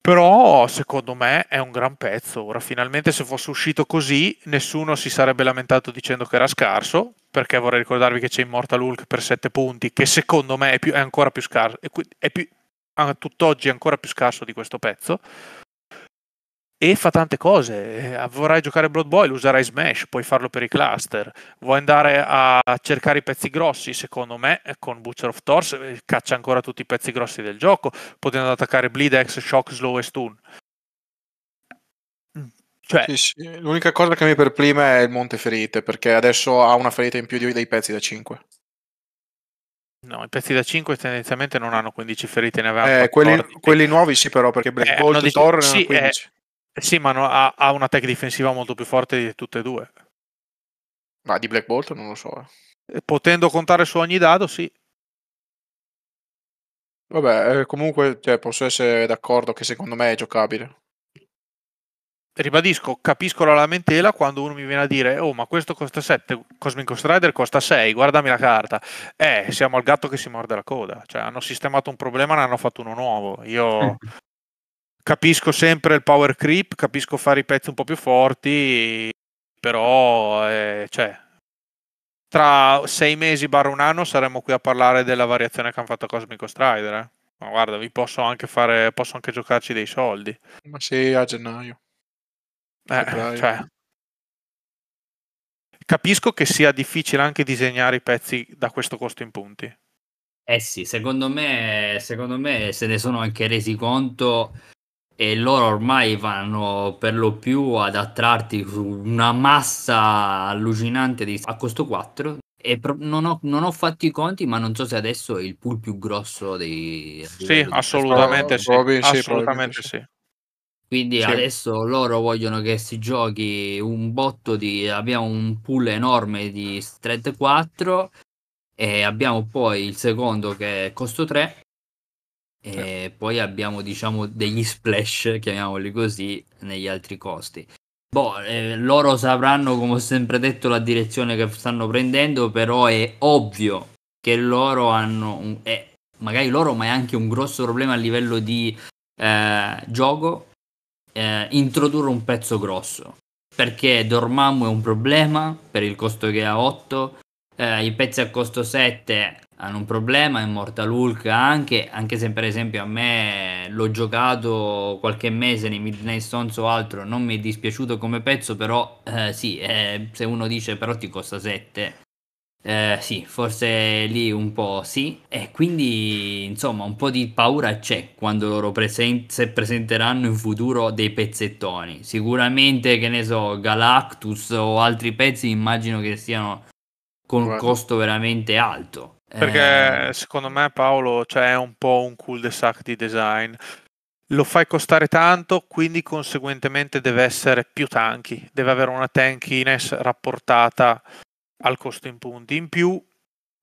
Però secondo me è un gran pezzo. Ora, finalmente, se fosse uscito così, nessuno si sarebbe lamentato dicendo che era scarso. Perché vorrei ricordarvi che c'è Immortal Hulk per 7 punti, che secondo me è, più, è ancora più scarso. È, più, a tutt'oggi è ancora più scarso di questo pezzo e fa tante cose. Eh, vorrai giocare Blood Boil, userai Smash, puoi farlo per i cluster. Vuoi andare a cercare i pezzi grossi? Secondo me, eh, con Butcher of Thors eh, caccia ancora tutti i pezzi grossi del gioco, potendo attaccare Bleed X, Shock, Slow e Stun. Mm, cioè... Sì, sì. L'unica cosa che mi perplime è il Monte Ferite, perché adesso ha una ferita in più dei pezzi da 5. No, i pezzi da 5 tendenzialmente non hanno 15 ferite, ne avevano eh, quelli, quelli, nuovi sì, però perché Black eh, Bolt e Thor sì, 15. Eh, sì, ma no, ha, ha, una tech difensiva molto più forte di tutte e due. Ma di Black Bolt non lo so. Eh. Potendo contare su ogni dado, sì. Vabbè, eh, comunque cioè, posso essere d'accordo che secondo me è giocabile. Ribadisco, capisco la lamentela quando uno mi viene a dire oh ma questo costa 7, Cosmic Strider costa 6, guardami la carta. Eh, siamo al gatto che si morde la coda. Cioè hanno sistemato un problema, ne hanno fatto uno nuovo. Io capisco sempre il power creep, capisco fare i pezzi un po' più forti, però eh, cioè, tra sei mesi barra un anno saremo qui a parlare della variazione che hanno fatto a Cosmic Strider. Eh. Ma guarda, vi posso anche fare, posso anche giocarci dei soldi. Ma sì, a gennaio. Eh, cioè, capisco che sia difficile anche disegnare i pezzi da questo costo in punti. Eh sì, secondo me, secondo me se ne sono anche resi conto e loro ormai vanno per lo più ad attrarti su una massa allucinante di, a costo 4 e pro- non, ho, non, ho, fatto i conti ma non so se adesso è il pool più grosso dei sì assolutamente sì, assolutamente sì. sì. quindi sì. adesso loro vogliono che si giochi un botto di abbiamo un pool enorme di Strat 4 e abbiamo poi il secondo che è costo 3 e poi abbiamo diciamo degli splash, chiamiamoli così, negli altri costi. Boh, eh, loro sapranno, come ho sempre detto, la direzione che stanno prendendo, però è ovvio che loro hanno, un, eh, magari loro, ma è anche un grosso problema a livello di eh, gioco, eh, introdurre un pezzo grosso. Perché Dormammu è un problema per il costo che ha 8, eh, i pezzi a costo 7 hanno un problema, Immortal Hulk anche, anche se per esempio a me l'ho giocato qualche mese nei Midnight Stones o altro, non mi è dispiaciuto come pezzo, però eh, sì, eh, se uno dice però ti costa 7, eh, sì, forse lì un po' sì, e quindi insomma un po' di paura c'è quando loro presen- se presenteranno in futuro dei pezzettoni. Sicuramente, che ne so, Galactus o altri pezzi immagino che siano con un costo veramente alto. Perché eh... secondo me Paolo cioè, è un po' un cul-de-sac di design. Lo fai costare tanto, quindi conseguentemente deve essere più tanky, deve avere una tankiness rapportata al costo in punti. In più,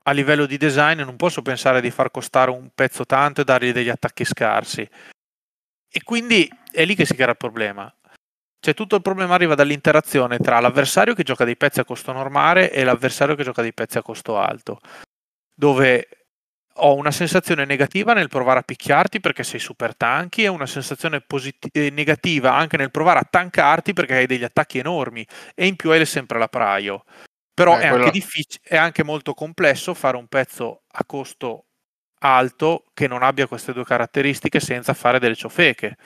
a livello di design, non posso pensare di far costare un pezzo tanto e dargli degli attacchi scarsi. e quindi è lì che si crea il problema. Cioè tutto il problema arriva dall'interazione tra l'avversario che gioca dei pezzi a costo normale e l'avversario che gioca dei pezzi a costo alto, dove ho una sensazione negativa nel provare a picchiarti perché sei super tanky e una sensazione posit- eh, negativa anche nel provare a tankarti perché hai degli attacchi enormi e in più hai sempre la praio. Però Eh, è, quello- anche diffic- è anche molto complesso fare un pezzo a costo alto che non abbia queste due caratteristiche senza fare delle ciofeche.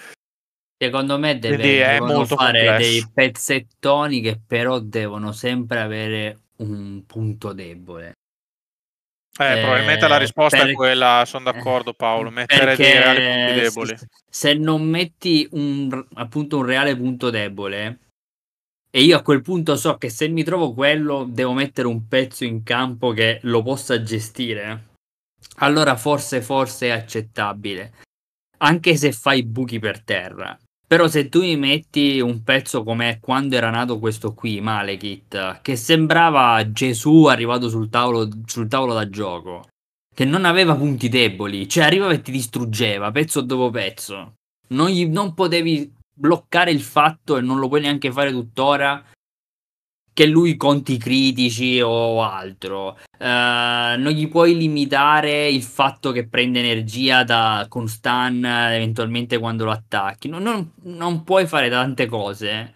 Secondo me deve, devono fare complesso. dei pezzettoni che però devono sempre avere un punto debole. Eh, Eh, probabilmente la risposta per- è quella, sono d'accordo Paolo, mettere dei reali punti se- deboli. Se non metti un, appunto un reale punto debole, e io a quel punto so che se mi trovo quello, devo mettere un pezzo in campo che lo possa gestire. Allora forse, forse è accettabile. Anche se fai buchi per terra. Però se tu mi metti un pezzo come quando era nato questo qui, Malekith, che sembrava Gesù arrivato sul tavolo, sul tavolo da gioco, che non aveva punti deboli, cioè arrivava e ti distruggeva pezzo dopo pezzo. Non, gli- non potevi bloccare il fatto, e non lo puoi neanche fare tuttora, che lui conti critici o altro. Eh, non gli puoi limitare il fatto che prende energia da, con stun eventualmente quando lo attacchi. Non, non- non puoi fare tante cose.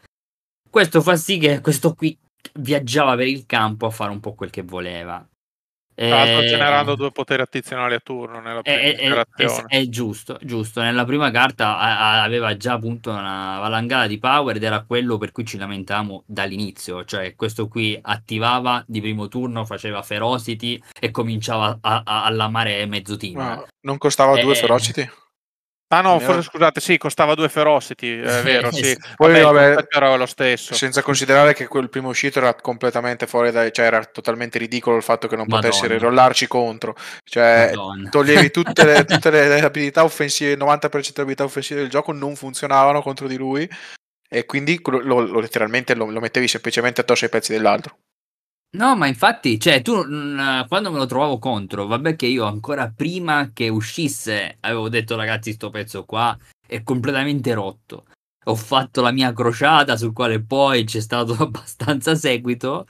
Questo fa sì che questo qui viaggiava per il campo a fare un po' quel che voleva. Tra l'altro Eh, generando due poteri addizionali a turno nella prima è, è- è- giusto, giusto. Nella prima carta a- a- aveva già appunto una valangata di power ed era quello per cui ci lamentavamo dall'inizio. Cioè, questo qui attivava di primo turno, faceva ferocity e cominciava a, a, a lamare mezzo team. Ma non costava due Eh, ferocity? Ah no, forse scusate, sì, costava due ferocity, è [laughs] vero, sì. Poi, Vabbè, vabbè, era lo stesso. Senza considerare che quel primo uscito era completamente fuori dai, cioè era totalmente ridicolo il fatto che non potessi Madonna. rollarci contro. Cioè, Madonna. toglievi [laughs] tutte le, tutte le abilità offensive, il 90% delle abilità offensive del gioco non funzionavano contro di lui e quindi lo, lo- lo- letteralmente lo, lo mettevi semplicemente addosso ai pezzi dell'altro. No, ma infatti, cioè, tu mm, quando me lo trovavo contro, vabbè che io ancora prima che uscisse avevo detto ragazzi, sto pezzo qua è completamente rotto. Ho fatto la mia crociata sul quale poi c'è stato [laughs] abbastanza seguito,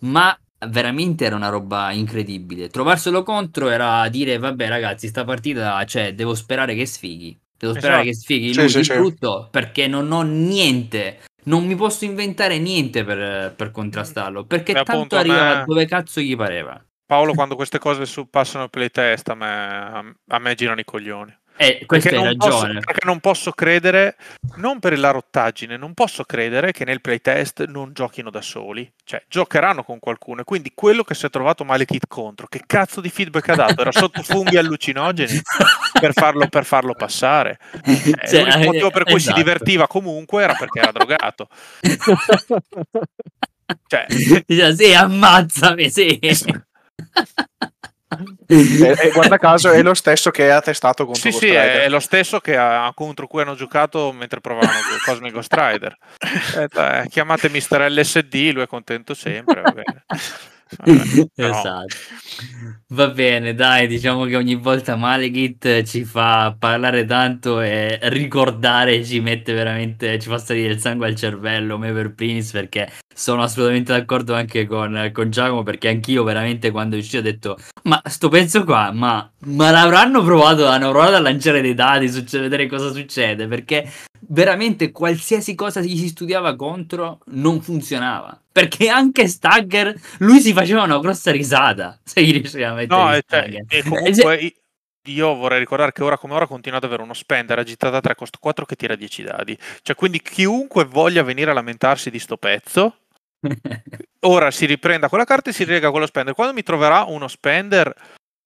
ma veramente era una roba incredibile. Trovarselo contro era dire vabbè ragazzi, sta partita, cioè, devo sperare che sfighi. Devo sperare Esatto. che sfighi Sì, lui sì, di sì. brutto perché non ho niente non mi posso inventare niente per, per contrastarlo. Perché E tanto a arrivava me- dove cazzo gli pareva. Paolo, quando [laughs] queste cose su- passano al playtest, a me, a me girano i coglioni. E questo Perché non, posso, perché non posso credere, non per la rottaggine, non posso credere che nel playtest non giochino da soli. Cioè, giocheranno con qualcuno. E quindi quello che si è trovato Malekith contro, che cazzo di feedback ha dato? Era sotto funghi [laughs] allucinogeni per farlo, per farlo passare. Eh, Cioè, l'unico motivo per cui esatto. si divertiva comunque era perché era drogato. [laughs] Cioè, sì, ammazzami, sì. [laughs] E, e [laughs] guarda caso è lo stesso che ha testato contro Sì, Ghost sì, Rider. è, è lo stesso che ha- contro cui hanno giocato mentre provavano [laughs] Cosmic Ghost Rider. Eh, dai, chiamate Mr. LSD, lui è contento sempre. Va bene. Vabbè, Esatto. Va bene, dai, diciamo che ogni volta Malekith ci fa parlare tanto e ricordare ci mette veramente, ci fa salire il sangue al cervello, me per primis, perché sono assolutamente d'accordo anche con, con Giacomo, perché anch'io veramente quando è uscito ho detto, ma sto pezzo qua, ma, ma l'avranno provato, hanno provato a lanciare dei dati, succe- vedere cosa succede, perché veramente qualsiasi cosa gli si studiava contro non funzionava. Perché anche Stagger, lui si faceva una grossa risata se gli riusciva a mettere No, il e, [laughs] cioè, e Eh, comunque io vorrei ricordare che ora come ora continua ad avere uno spender agitata 3 costo 4 che tira 10 dadi. Cioè, quindi chiunque voglia venire a lamentarsi di sto pezzo, [laughs] ora si riprenda quella carta e si rilega quello spender. Quando mi troverà uno spender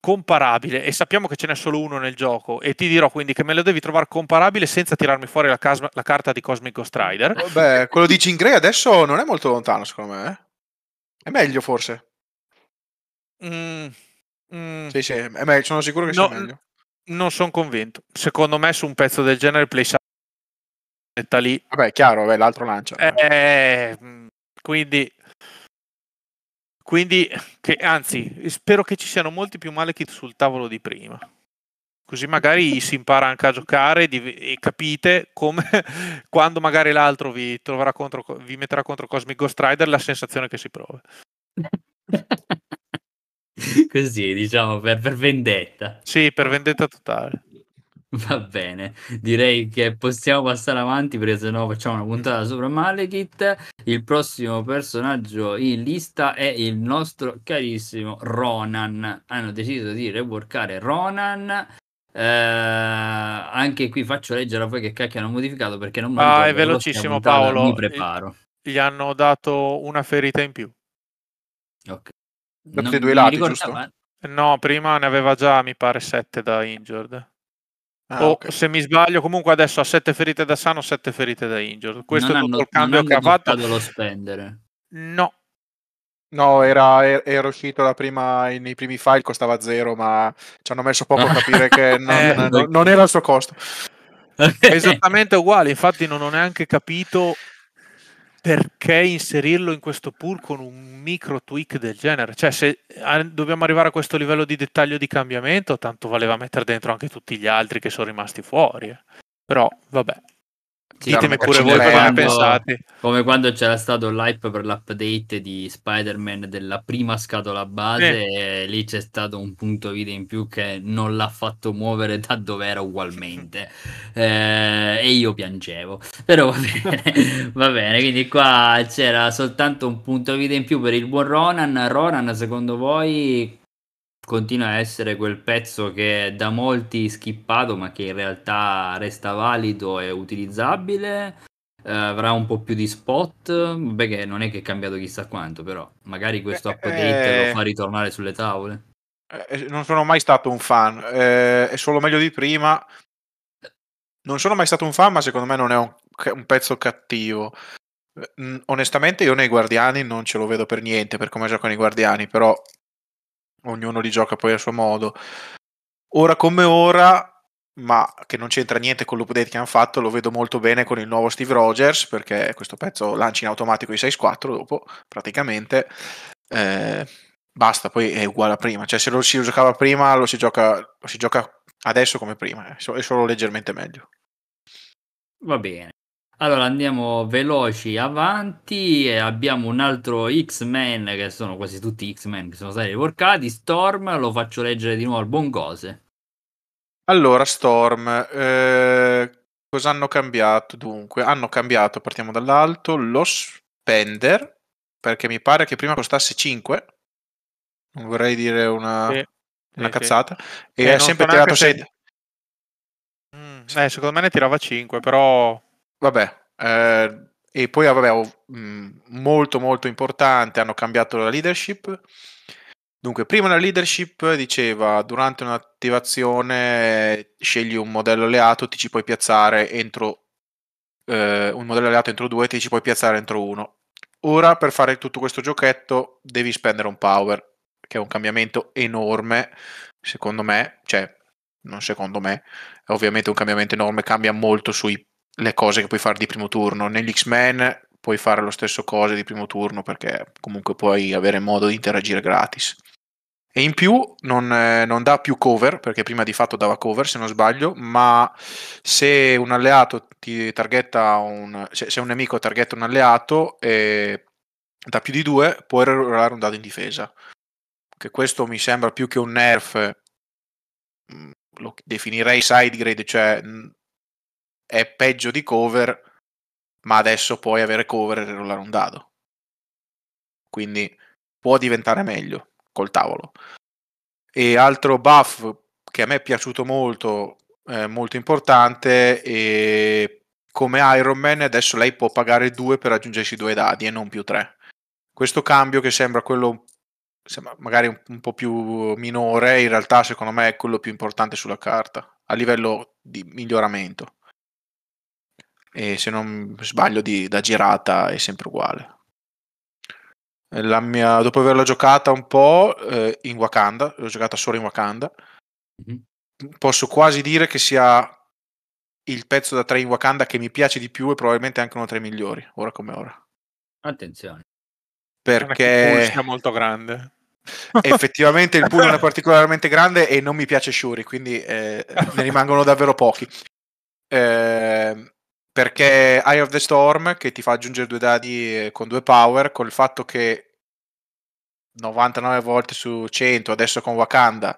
comparabile, e sappiamo che ce n'è solo uno nel gioco, e ti dirò quindi che me lo devi trovare comparabile senza tirarmi fuori la, casma- la carta di Cosmic Ghost Rider. Vabbè, quello di Jean Grey adesso non è molto lontano, secondo me. eh. È meglio, forse. Mm, mm, Sì, sì, è meglio, sono sicuro che No, sia meglio. non sono convinto. Secondo me su un pezzo del genere Play metta lì Vabbè, chiaro, vabbè, l'altro lancia. Eh, mm, quindi, quindi che, anzi, spero che ci siano molti più Malekith sul tavolo di prima. Così magari [laughs] si impara anche a giocare e capite come [laughs] quando magari l'altro vi, troverà contro, vi metterà contro Cosmic Ghost Rider la sensazione che si prova. [laughs] [laughs] Così, diciamo, per, per vendetta. Sì, per vendetta totale. Va bene, direi che possiamo passare avanti perché sennò facciamo una puntata sopra Malekith. Il prossimo personaggio in lista è il nostro carissimo Ronan. Hanno deciso di reworkare Ronan. Eh, anche qui faccio leggere a voi che cacchio hanno modificato perché non mi Ah, è velocissimo, puntata Paolo. Mi preparo. Gli hanno dato una ferita in più. Ok. Da Non tutti e due i mi lati, ricordavo- No, prima ne aveva già, mi pare, 7 da injured. Ah, o ok. se mi sbaglio, comunque adesso ha 7 ferite da sano, 7 ferite da injured. Questo non è tutto hanno- il cambio non che ha fatto. lo spendere. No, No, era, er- era uscito la prima, nei primi file, costava zero, ma ci hanno messo poco a capire che [laughs] non, Eh, non- non era il suo costo. è esattamente uguale. Infatti, non ho neanche capito perché inserirlo in questo pool con un micro tweak del genere. Cioè, se dobbiamo arrivare a questo livello di dettaglio di cambiamento, tanto valeva mettere dentro anche tutti gli altri che sono rimasti fuori. eh. Però, vabbè, ditemi come pure voi quando- cosa ne pensate. Come quando c'era stato l'hype per l'update di Spider-Man della prima scatola base, e lì c'è stato un punto vita in più che non l'ha fatto muovere da dove era ugualmente. [laughs] Eh, e io piangevo. Però va bene, [laughs] va bene, quindi qua c'era soltanto un punto vita in più per il buon Ronan. Ronan, secondo voi continua a essere quel pezzo che è da molti skippato, ma che in realtà resta valido e utilizzabile? Eh, avrà un po' più di spot, vabbè che non è che è cambiato chissà quanto, però magari questo Eh, update eh. lo fa ritornare sulle tavole. Eh, non sono mai stato un fan, eh, è solo meglio di prima. Non sono mai stato un fan, ma secondo me non è un, un pezzo cattivo. Eh, Onestamente, io nei Guardiani non ce lo vedo per niente per come giocano i Guardiani, però ognuno li gioca poi a suo modo. Ora come ora, ma che non c'entra niente con l'update che hanno fatto, lo vedo molto bene con il nuovo Steve Rogers, perché questo pezzo lancia in automatico i 6-4 dopo, praticamente. Eh, basta, poi è uguale a prima. Cioè, se lo si giocava prima, lo si gioca, lo si gioca adesso come prima, è so- è solo leggermente meglio. Va bene. Allora andiamo veloci avanti e abbiamo un altro X-Men che sono quasi tutti X-Men che sono stati riporcati. Storm, lo faccio leggere di nuovo al buon cose. Allora, Storm, eh, cosa hanno cambiato? Dunque, hanno cambiato, partiamo dall'alto, lo spender, perché mi pare che prima costasse 5, non vorrei dire una, Sì, una sì, sì. cazzata, e Eh, è sempre tirato se- 6. Mm, eh, secondo me ne tirava 5, però Vabbè, eh, e poi vabbè, mh, molto molto importante, hanno cambiato la leadership. Dunque, prima la leadership diceva durante un'attivazione scegli un modello alleato, ti ci puoi piazzare entro eh, un modello alleato entro due, ti ci puoi piazzare entro uno. Ora per fare tutto questo giochetto devi spendere un power, che è un cambiamento enorme, secondo me, cioè non secondo me, è ovviamente un cambiamento enorme, cambia molto sui le cose che puoi fare di primo turno. Negli X-Men puoi fare lo stesso cose di primo turno perché comunque puoi avere modo di interagire gratis. E in più non, eh, non dà più cover, perché prima di fatto dava cover se non sbaglio, ma se un alleato ti targetta un, se, se un nemico targetta un alleato e da più di due puoi rollare un dado in difesa. Che questo mi sembra più che un nerf, mm, lo definirei side grade, cioè mm, è peggio di cover, ma adesso puoi avere cover e rollare un dado. Quindi può diventare meglio col tavolo. E altro buff che a me è piaciuto molto, eh, molto importante, e come Iron Man adesso lei può pagare due per aggiungersi due dadi e non più tre. Questo cambio che sembra quello magari un, un po' più minore, in realtà secondo me è quello più importante sulla carta, a livello di miglioramento e se non sbaglio di, da girata è sempre uguale. La mia, dopo averla giocata un po' eh, in Wakanda, l'ho giocata solo in Wakanda, Mhm. posso quasi dire che sia il pezzo da 3 in Wakanda che mi piace di più e probabilmente anche uno tra i migliori, ora come ora. Attenzione. il Perché sia molto grande. [laughs] Effettivamente il pool è [laughs] particolarmente grande e non mi piace Shuri, quindi eh, ne rimangono davvero pochi. Eh, perché Eye of the Storm, che ti fa aggiungere due dadi con due power, col fatto che 99 volte su 100, adesso con Wakanda,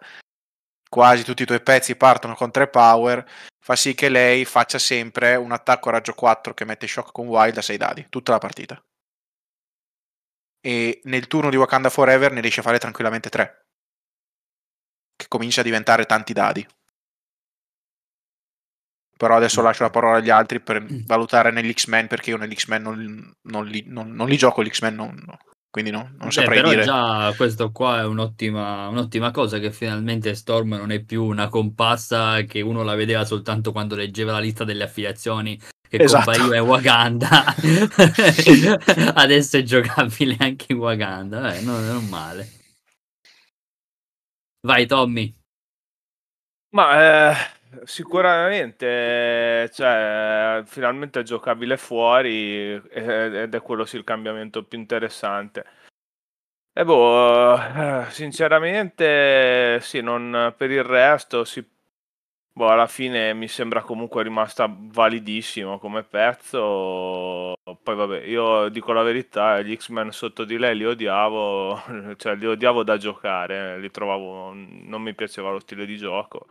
quasi tutti i tuoi pezzi partono con tre power, fa sì che lei faccia sempre un attacco a raggio 4 che mette shock con wild a 6 dadi, tutta la partita. E nel turno di Wakanda Forever ne riesce a fare tranquillamente 3 che comincia a diventare tanti dadi però adesso lascio la parola agli altri per valutare nell'X-Men perché io nell'X-Men non, non, li, non, non li gioco l'X-Men non, quindi no, non saprei però dire. già questo qua è un'ottima, un'ottima cosa che finalmente Storm non è più una compassa che uno la vedeva soltanto quando leggeva la lista delle affiliazioni che esatto. compariva in Wakanda. [laughs] Adesso è giocabile anche in Wakanda. Eh, non, non male. Vai Tommy. Ma eh, sicuramente cioè, finalmente è giocabile fuori ed è quello sì il cambiamento più interessante e boh, sinceramente sì, non, per il resto si Boh, alla fine mi sembra comunque rimasta validissimo come pezzo. Poi vabbè, io dico la verità, gli X-Men sotto di lei li odiavo, [laughs] cioè li odiavo da giocare, li trovavo, non mi piaceva lo stile di gioco.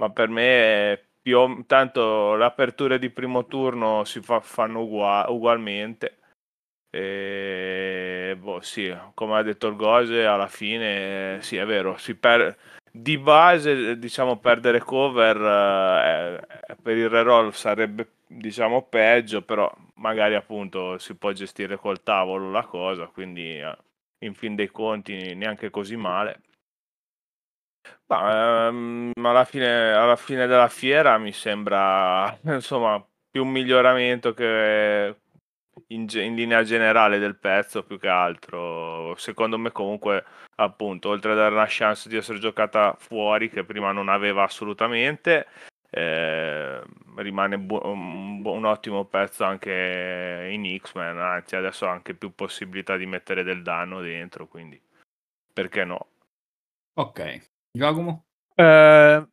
Ma per me più, tanto le aperture di primo turno si fa, fanno ugual, ugualmente. E boh, sì, come ha detto il Gose, alla fine sì, è vero, si perde di base, diciamo, perdere cover eh, per il reroll sarebbe, diciamo, peggio, però magari appunto si può gestire col tavolo la cosa, quindi eh, in fin dei conti neanche così male. Ma ehm, alla, fine, alla fine della fiera mi sembra, [laughs] insomma, più un miglioramento che in, in, linea generale del pezzo più che altro. Secondo me comunque appunto oltre a dare una chance di essere giocata fuori che prima non aveva assolutamente, eh, rimane bu- un, un, ottimo pezzo anche in X-Men, anzi adesso ha anche più possibilità di mettere del danno dentro, quindi perché no? Ok, Giacomo? Eh,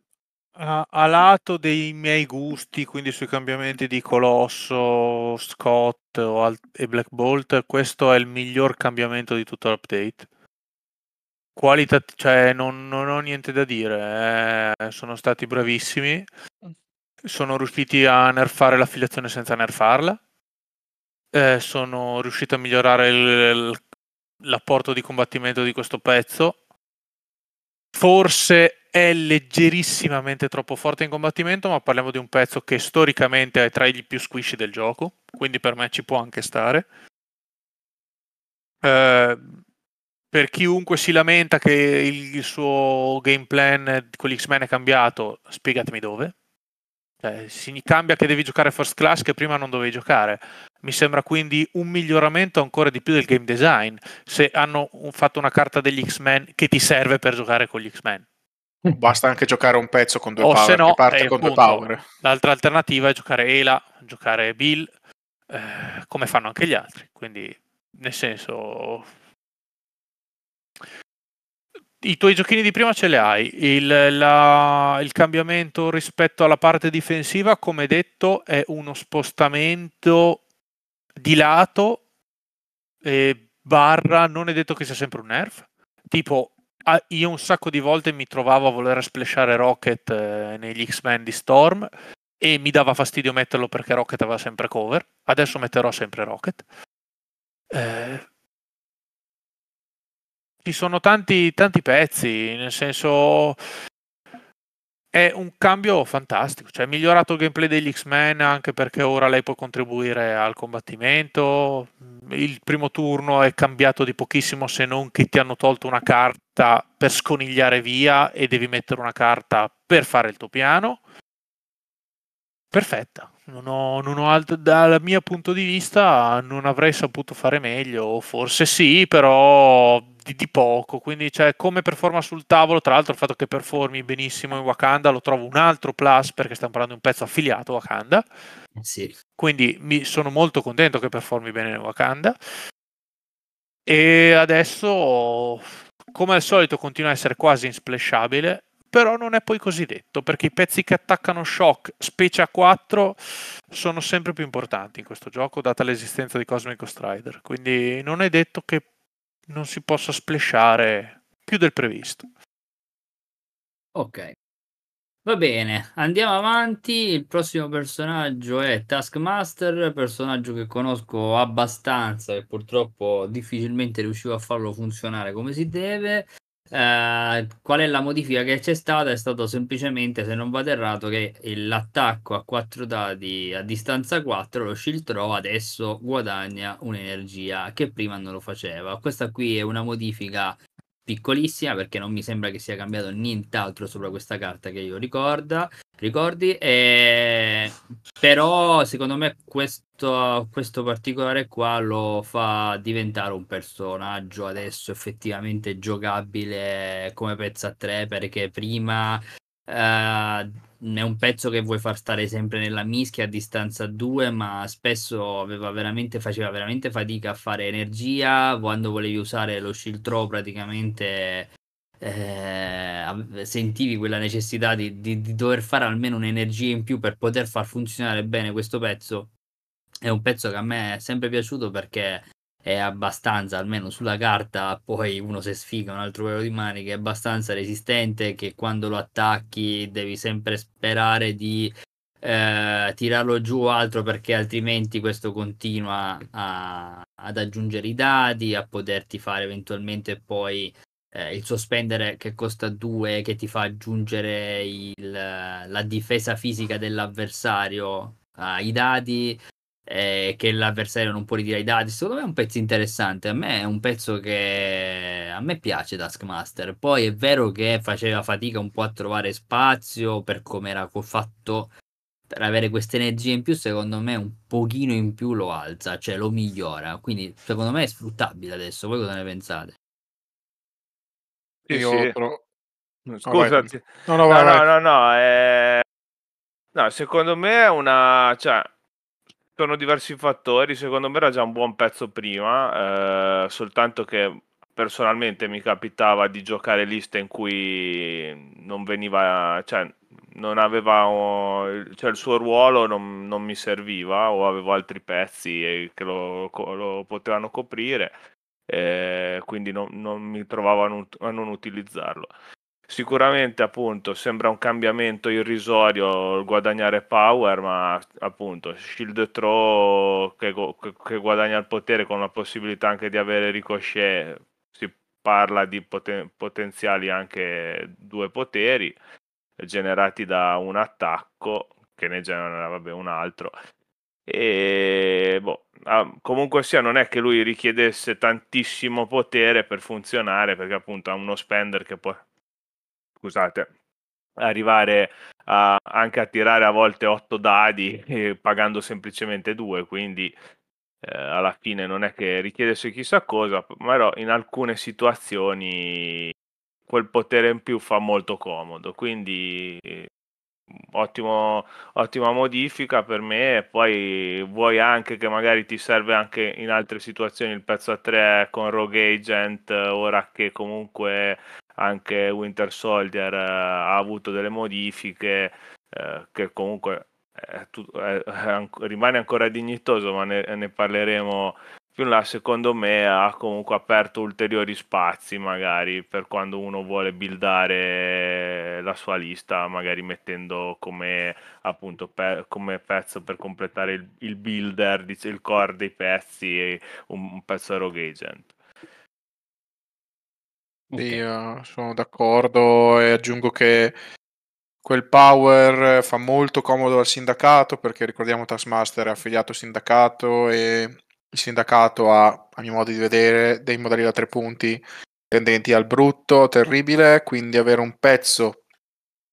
a, a, lato dei miei gusti, quindi sui cambiamenti di Colosso, Scott al- e Black Bolt, questo è il miglior cambiamento di tutto l'update. Qualità, cioè non, non ho niente da dire, eh, sono stati bravissimi, sono riusciti a nerfare l'affiliazione senza nerfarla, eh, sono riusciti a migliorare il, l'apporto di combattimento di questo pezzo. Forse è leggerissimamente troppo forte in combattimento, ma parliamo di un pezzo che storicamente è tra i più squishy del gioco, quindi per me ci può anche stare. Eh, per chiunque si lamenta che il, suo game plan con gli X-Men è cambiato, spiegatemi dove. Cioè, si cambia che devi giocare first class che prima non dovevi giocare. Mi sembra quindi un miglioramento ancora di più del game design se hanno fatto una carta degli X-Men che ti serve per giocare con gli X-Men. Basta anche giocare un pezzo con due o power, no, parte con appunto, due power. L'altra alternativa è giocare Ela, giocare Bill, eh, come fanno anche gli altri. Quindi, nel senso, i tuoi giochini di prima ce li hai. Il, la, il, cambiamento rispetto alla parte difensiva, come detto, è uno spostamento di lato e barra, non è detto che sia sempre un nerf. Tipo, io un sacco di volte mi trovavo a voler splashare Rocket eh, negli X-Men di Storm e mi dava fastidio metterlo perché Rocket aveva sempre cover. Adesso metterò sempre Rocket. Eh, ci sono tanti, tanti pezzi, nel senso è un cambio fantastico, cioè è migliorato il gameplay degli X-Men anche perché ora lei può contribuire al combattimento, il primo turno è cambiato di pochissimo se non che ti hanno tolto una carta per sconigliare via e devi mettere una carta per fare il tuo piano. Perfetta, non ho, non ho alt- dal mio punto di vista non avrei saputo fare meglio, forse sì, però di, di, poco. Quindi, cioè, come performa sul tavolo, tra l'altro, il fatto che performi benissimo in Wakanda lo trovo un altro plus perché stiamo parlando di un pezzo affiliato a Wakanda. Sì. Quindi mi sono molto contento che performi bene in Wakanda. E adesso come al solito continua a essere quasi insplashabile, però non è poi così detto, perché i pezzi che attaccano shock, specie a 4, sono sempre più importanti in questo gioco, data l'esistenza di Cosmic Strider. Quindi non è detto che non si possa splashare più del previsto. Ok. Va bene, andiamo avanti. Il prossimo personaggio è Taskmaster, personaggio che conosco abbastanza e purtroppo difficilmente riuscivo a farlo funzionare come si deve. Eh, qual è la modifica che c'è stata? È stato semplicemente, se non vado errato, che l'attacco a 4 dadi a distanza 4, lo shield throw, adesso guadagna un'energia che prima non lo faceva. Questa qui è una modifica piccolissima perché non mi sembra che sia cambiato nient'altro sopra questa carta che io ricorda, ricordi, e... però secondo me questo, questo particolare qua lo fa diventare un personaggio adesso effettivamente giocabile come pezzo a 3 perché prima Uh, è un pezzo che vuoi far stare sempre nella mischia a distanza 2, ma spesso veramente, faceva veramente fatica a fare energia. Quando volevi usare lo shield throw, praticamente eh, sentivi quella necessità di, di, di dover fare almeno un'energia in più per poter far funzionare bene questo pezzo. È un pezzo che a me è sempre piaciuto perché è abbastanza, almeno sulla carta, poi uno se sfiga un altro paio di maniche, è abbastanza resistente che quando lo attacchi devi sempre sperare di eh, tirarlo giù o altro perché altrimenti questo continua a, ad aggiungere i dadi, a poterti fare eventualmente poi eh, il sospendere che costa 2 che ti fa aggiungere il, la difesa fisica dell'avversario ai dadi eh, che l'avversario non può ritirare i dati. Secondo me è un pezzo interessante. A me è un pezzo che a me piace Taskmaster. Poi è vero che faceva fatica un po' a trovare spazio per come era fatto per avere queste energie in più. Secondo me un pochino in più lo alza, cioè lo migliora. Quindi secondo me è sfruttabile adesso. Voi cosa ne pensate? Io sì. però... Scusati. No, no, No, vai, no, vai. no, no, è- no, secondo me è una, cioè, sono diversi fattori, secondo me era già un buon pezzo prima, eh, soltanto che personalmente mi capitava di giocare liste in cui non veniva, cioè, non aveva, cioè, il suo ruolo non, non mi serviva o avevo altri pezzi che lo, lo potevano coprire, eh, quindi non, non mi trovavo a non, a non utilizzarlo. Sicuramente appunto sembra un cambiamento irrisorio il guadagnare power, ma appunto shield throw che, che, guadagna il potere con la possibilità anche di avere ricochet, si parla di poten- potenziali anche due poteri generati da un attacco che ne genera vabbè, un altro. E boh, ah, comunque sia, non è che lui richiedesse tantissimo potere per funzionare, perché appunto ha uno spender che può scusate, arrivare a, anche a tirare a volte 8 dadi [laughs] eh, pagando semplicemente 2, quindi eh, alla fine non è che richiedesse chissà cosa, però in alcune situazioni quel potere in più fa molto comodo, quindi ottimo, ottima modifica per me. Poi vuoi anche che magari ti serve anche in altre situazioni il pezzo a 3 con Rogue Agent ora che comunque anche Winter Soldier eh, ha avuto delle modifiche eh, che comunque è, è, è, rimane ancora dignitoso ma ne, ne parleremo più in là. Secondo me ha comunque aperto ulteriori spazi magari per quando uno vuole buildare la sua lista magari mettendo come appunto pe- come pezzo per completare il, il builder il core dei pezzi un, un pezzo Rogue Agent Sì, io sono d'accordo e aggiungo che quel power fa molto comodo al sindacato perché ricordiamo Taskmaster è affiliato al sindacato e il sindacato ha, a mio modo di vedere, dei modelli da tre punti tendenti al brutto, terribile, quindi avere un pezzo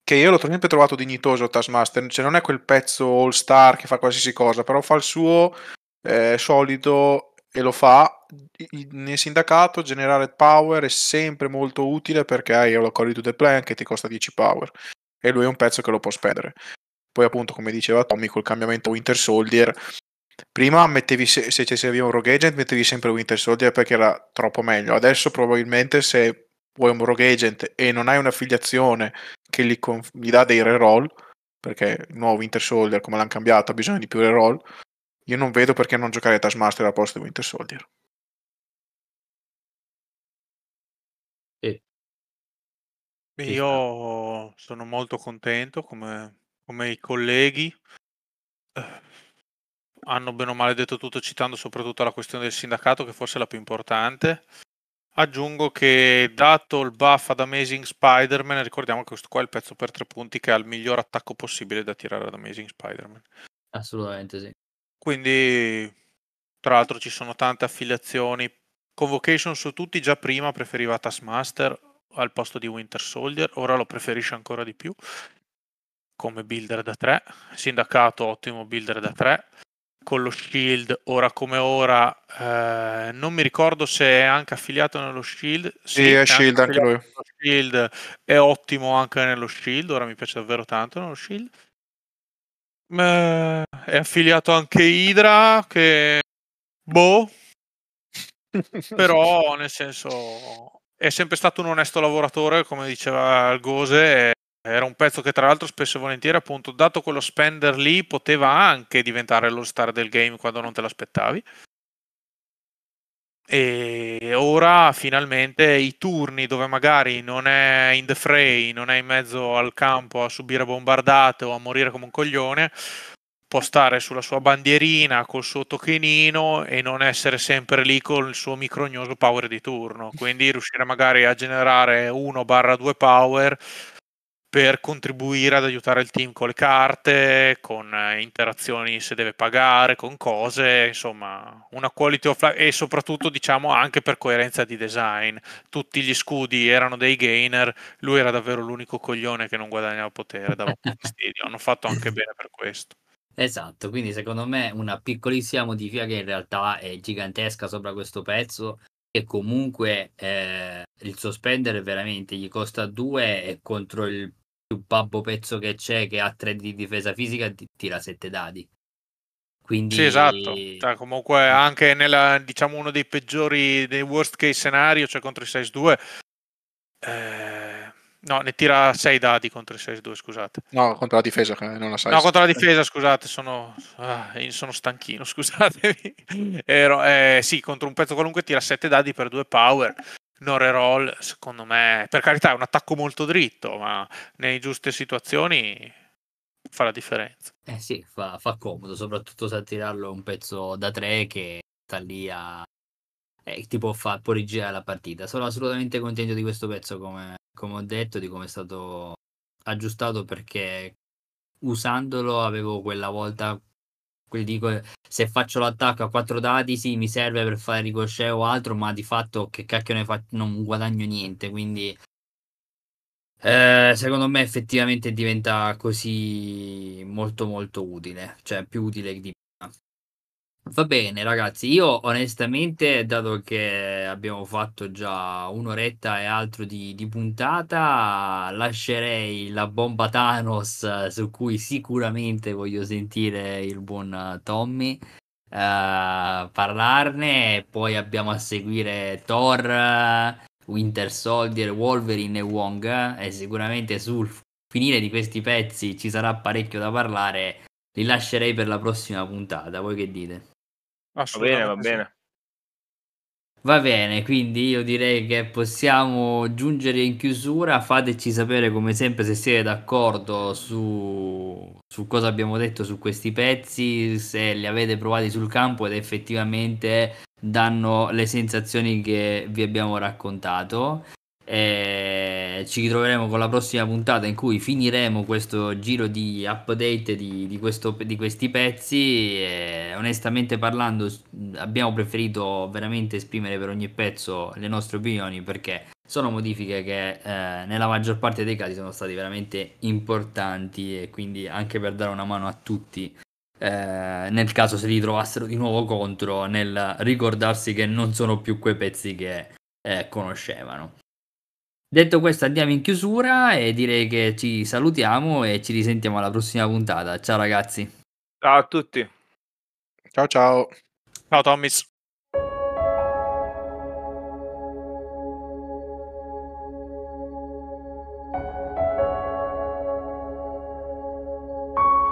che io l'ho sempre trovato dignitoso Taskmaster, cioè non è quel pezzo all star che fa qualsiasi cosa, però fa il suo eh, solido e lo fa nel sindacato generare power è sempre molto utile perché hai la Call to the Plan che ti costa 10 power e lui è un pezzo che lo può spendere poi appunto come diceva Tommy col cambiamento Winter Soldier prima mettevi se, se ci serviva un Rogue Agent mettevi sempre Winter Soldier perché era troppo meglio adesso probabilmente se vuoi un rogue agent e non hai un'affiliazione che gli, conf- gli dà dei reroll, perché il nuovo Winter Soldier, come l'hanno cambiato, ha bisogno di più reroll, io non vedo perché non giocare Taskmaster al posto di Winter Soldier. Io sono molto contento come, come i colleghi. Eh, hanno bene o male detto tutto citando soprattutto la questione del sindacato che forse è la più importante. Aggiungo che dato il buff ad Amazing Spider-Man, ricordiamo che questo qua è il pezzo per tre punti che ha il miglior attacco possibile da tirare ad Amazing Spider-Man. Assolutamente sì. Quindi, tra l'altro, ci sono tante affiliazioni. Convocation su tutti, già prima preferiva Taskmaster al posto di Winter Soldier, ora lo preferisce ancora di più come builder da 3. Sindacato, ottimo builder da 3. Con lo Shield, ora come ora, eh, non mi ricordo se è anche affiliato nello Shield. Sì, è Shield anche lui. Shield è ottimo anche nello Shield, ora mi piace davvero tanto nello Shield. Eh, è affiliato anche Hydra, che boh, [laughs] però nel senso è sempre stato un onesto lavoratore, come diceva Gose. Era un pezzo che, tra l'altro, spesso e volentieri, appunto, dato quello spender lì, poteva anche diventare lo star del game quando non te l'aspettavi. E ora finalmente i turni dove magari non è in the fray, non è in mezzo al campo a subire bombardate o a morire come un coglione, può stare sulla sua bandierina col suo tokenino e non essere sempre lì con il suo micrognoso power di turno. Quindi riuscire magari a generare 1-2 power per contribuire ad aiutare il team con le carte, con eh, interazioni se deve pagare, con cose, insomma, una quality of life e soprattutto diciamo anche per coerenza di design. Tutti gli scudi erano dei gainer, lui era davvero l'unico coglione che non guadagnava potere, dava [laughs] fastidio. Hanno fatto anche bene per questo. Esatto, quindi secondo me una piccolissima modifica che in realtà è gigantesca sopra questo pezzo e comunque eh, il sospendere veramente gli costa 2 e contro il più babbo pezzo che c'è che ha 3 di difesa fisica ti tira 7 dadi. Quindi... Sì, esatto. Cioè, comunque anche nella, diciamo, uno dei peggiori, dei worst case scenario, cioè contro i 6-2, eh, No, ne tira 6 dadi contro il 6-2, scusate. No, contro la difesa, non la sai. No, contro la difesa, scusate, sono, ah, sono stanchino, [laughs] scusatemi. Ero, eh, sì, contro un pezzo qualunque tira 7 dadi per 2 power. Non reroll, secondo me, per carità è un attacco molto dritto, ma nelle giuste situazioni fa la differenza. Eh sì, fa, fa comodo, soprattutto se a tirarlo un pezzo da 3 che sta lì a eh, ti può, fa, può rigirare la partita. Sono assolutamente contento di questo pezzo, come, come ho detto, di come è stato aggiustato perché usandolo avevo quella volta dico se faccio l'attacco a quattro dati sì mi serve per fare ricochet o altro ma di fatto che cacchio ne faccio non guadagno niente quindi eh, secondo me effettivamente diventa così molto molto utile cioè più utile di Va bene, ragazzi, io onestamente, dato che abbiamo fatto già un'oretta e altro di, di puntata, lascerei la bomba Thanos su cui sicuramente voglio sentire il buon Tommy uh, parlarne. Poi abbiamo a seguire Thor, Winter Soldier, Wolverine e Wong. E sicuramente sul finire di questi pezzi ci sarà parecchio da parlare. Li lascerei per la prossima puntata. Voi che dite? Va bene, va bene. Va bene, quindi io direi che possiamo giungere in chiusura. Fateci sapere come sempre se siete d'accordo su, su cosa abbiamo detto su questi pezzi, se li avete provati sul campo ed effettivamente danno le sensazioni che vi abbiamo raccontato. E ci ritroveremo con la prossima puntata in cui finiremo questo giro di update di, di, questo, di questi pezzi. E onestamente parlando, abbiamo preferito veramente esprimere per ogni pezzo le nostre opinioni perché sono modifiche che eh, nella maggior parte dei casi sono stati veramente importanti e quindi anche per dare una mano a tutti. Eh, nel caso se li trovassero di nuovo contro nel ricordarsi che non sono più quei pezzi che eh, conoscevano. Detto questo andiamo in chiusura e direi che ci salutiamo e ci risentiamo alla prossima puntata. Ciao ragazzi. Ciao a tutti. Ciao ciao. Ciao Tommis.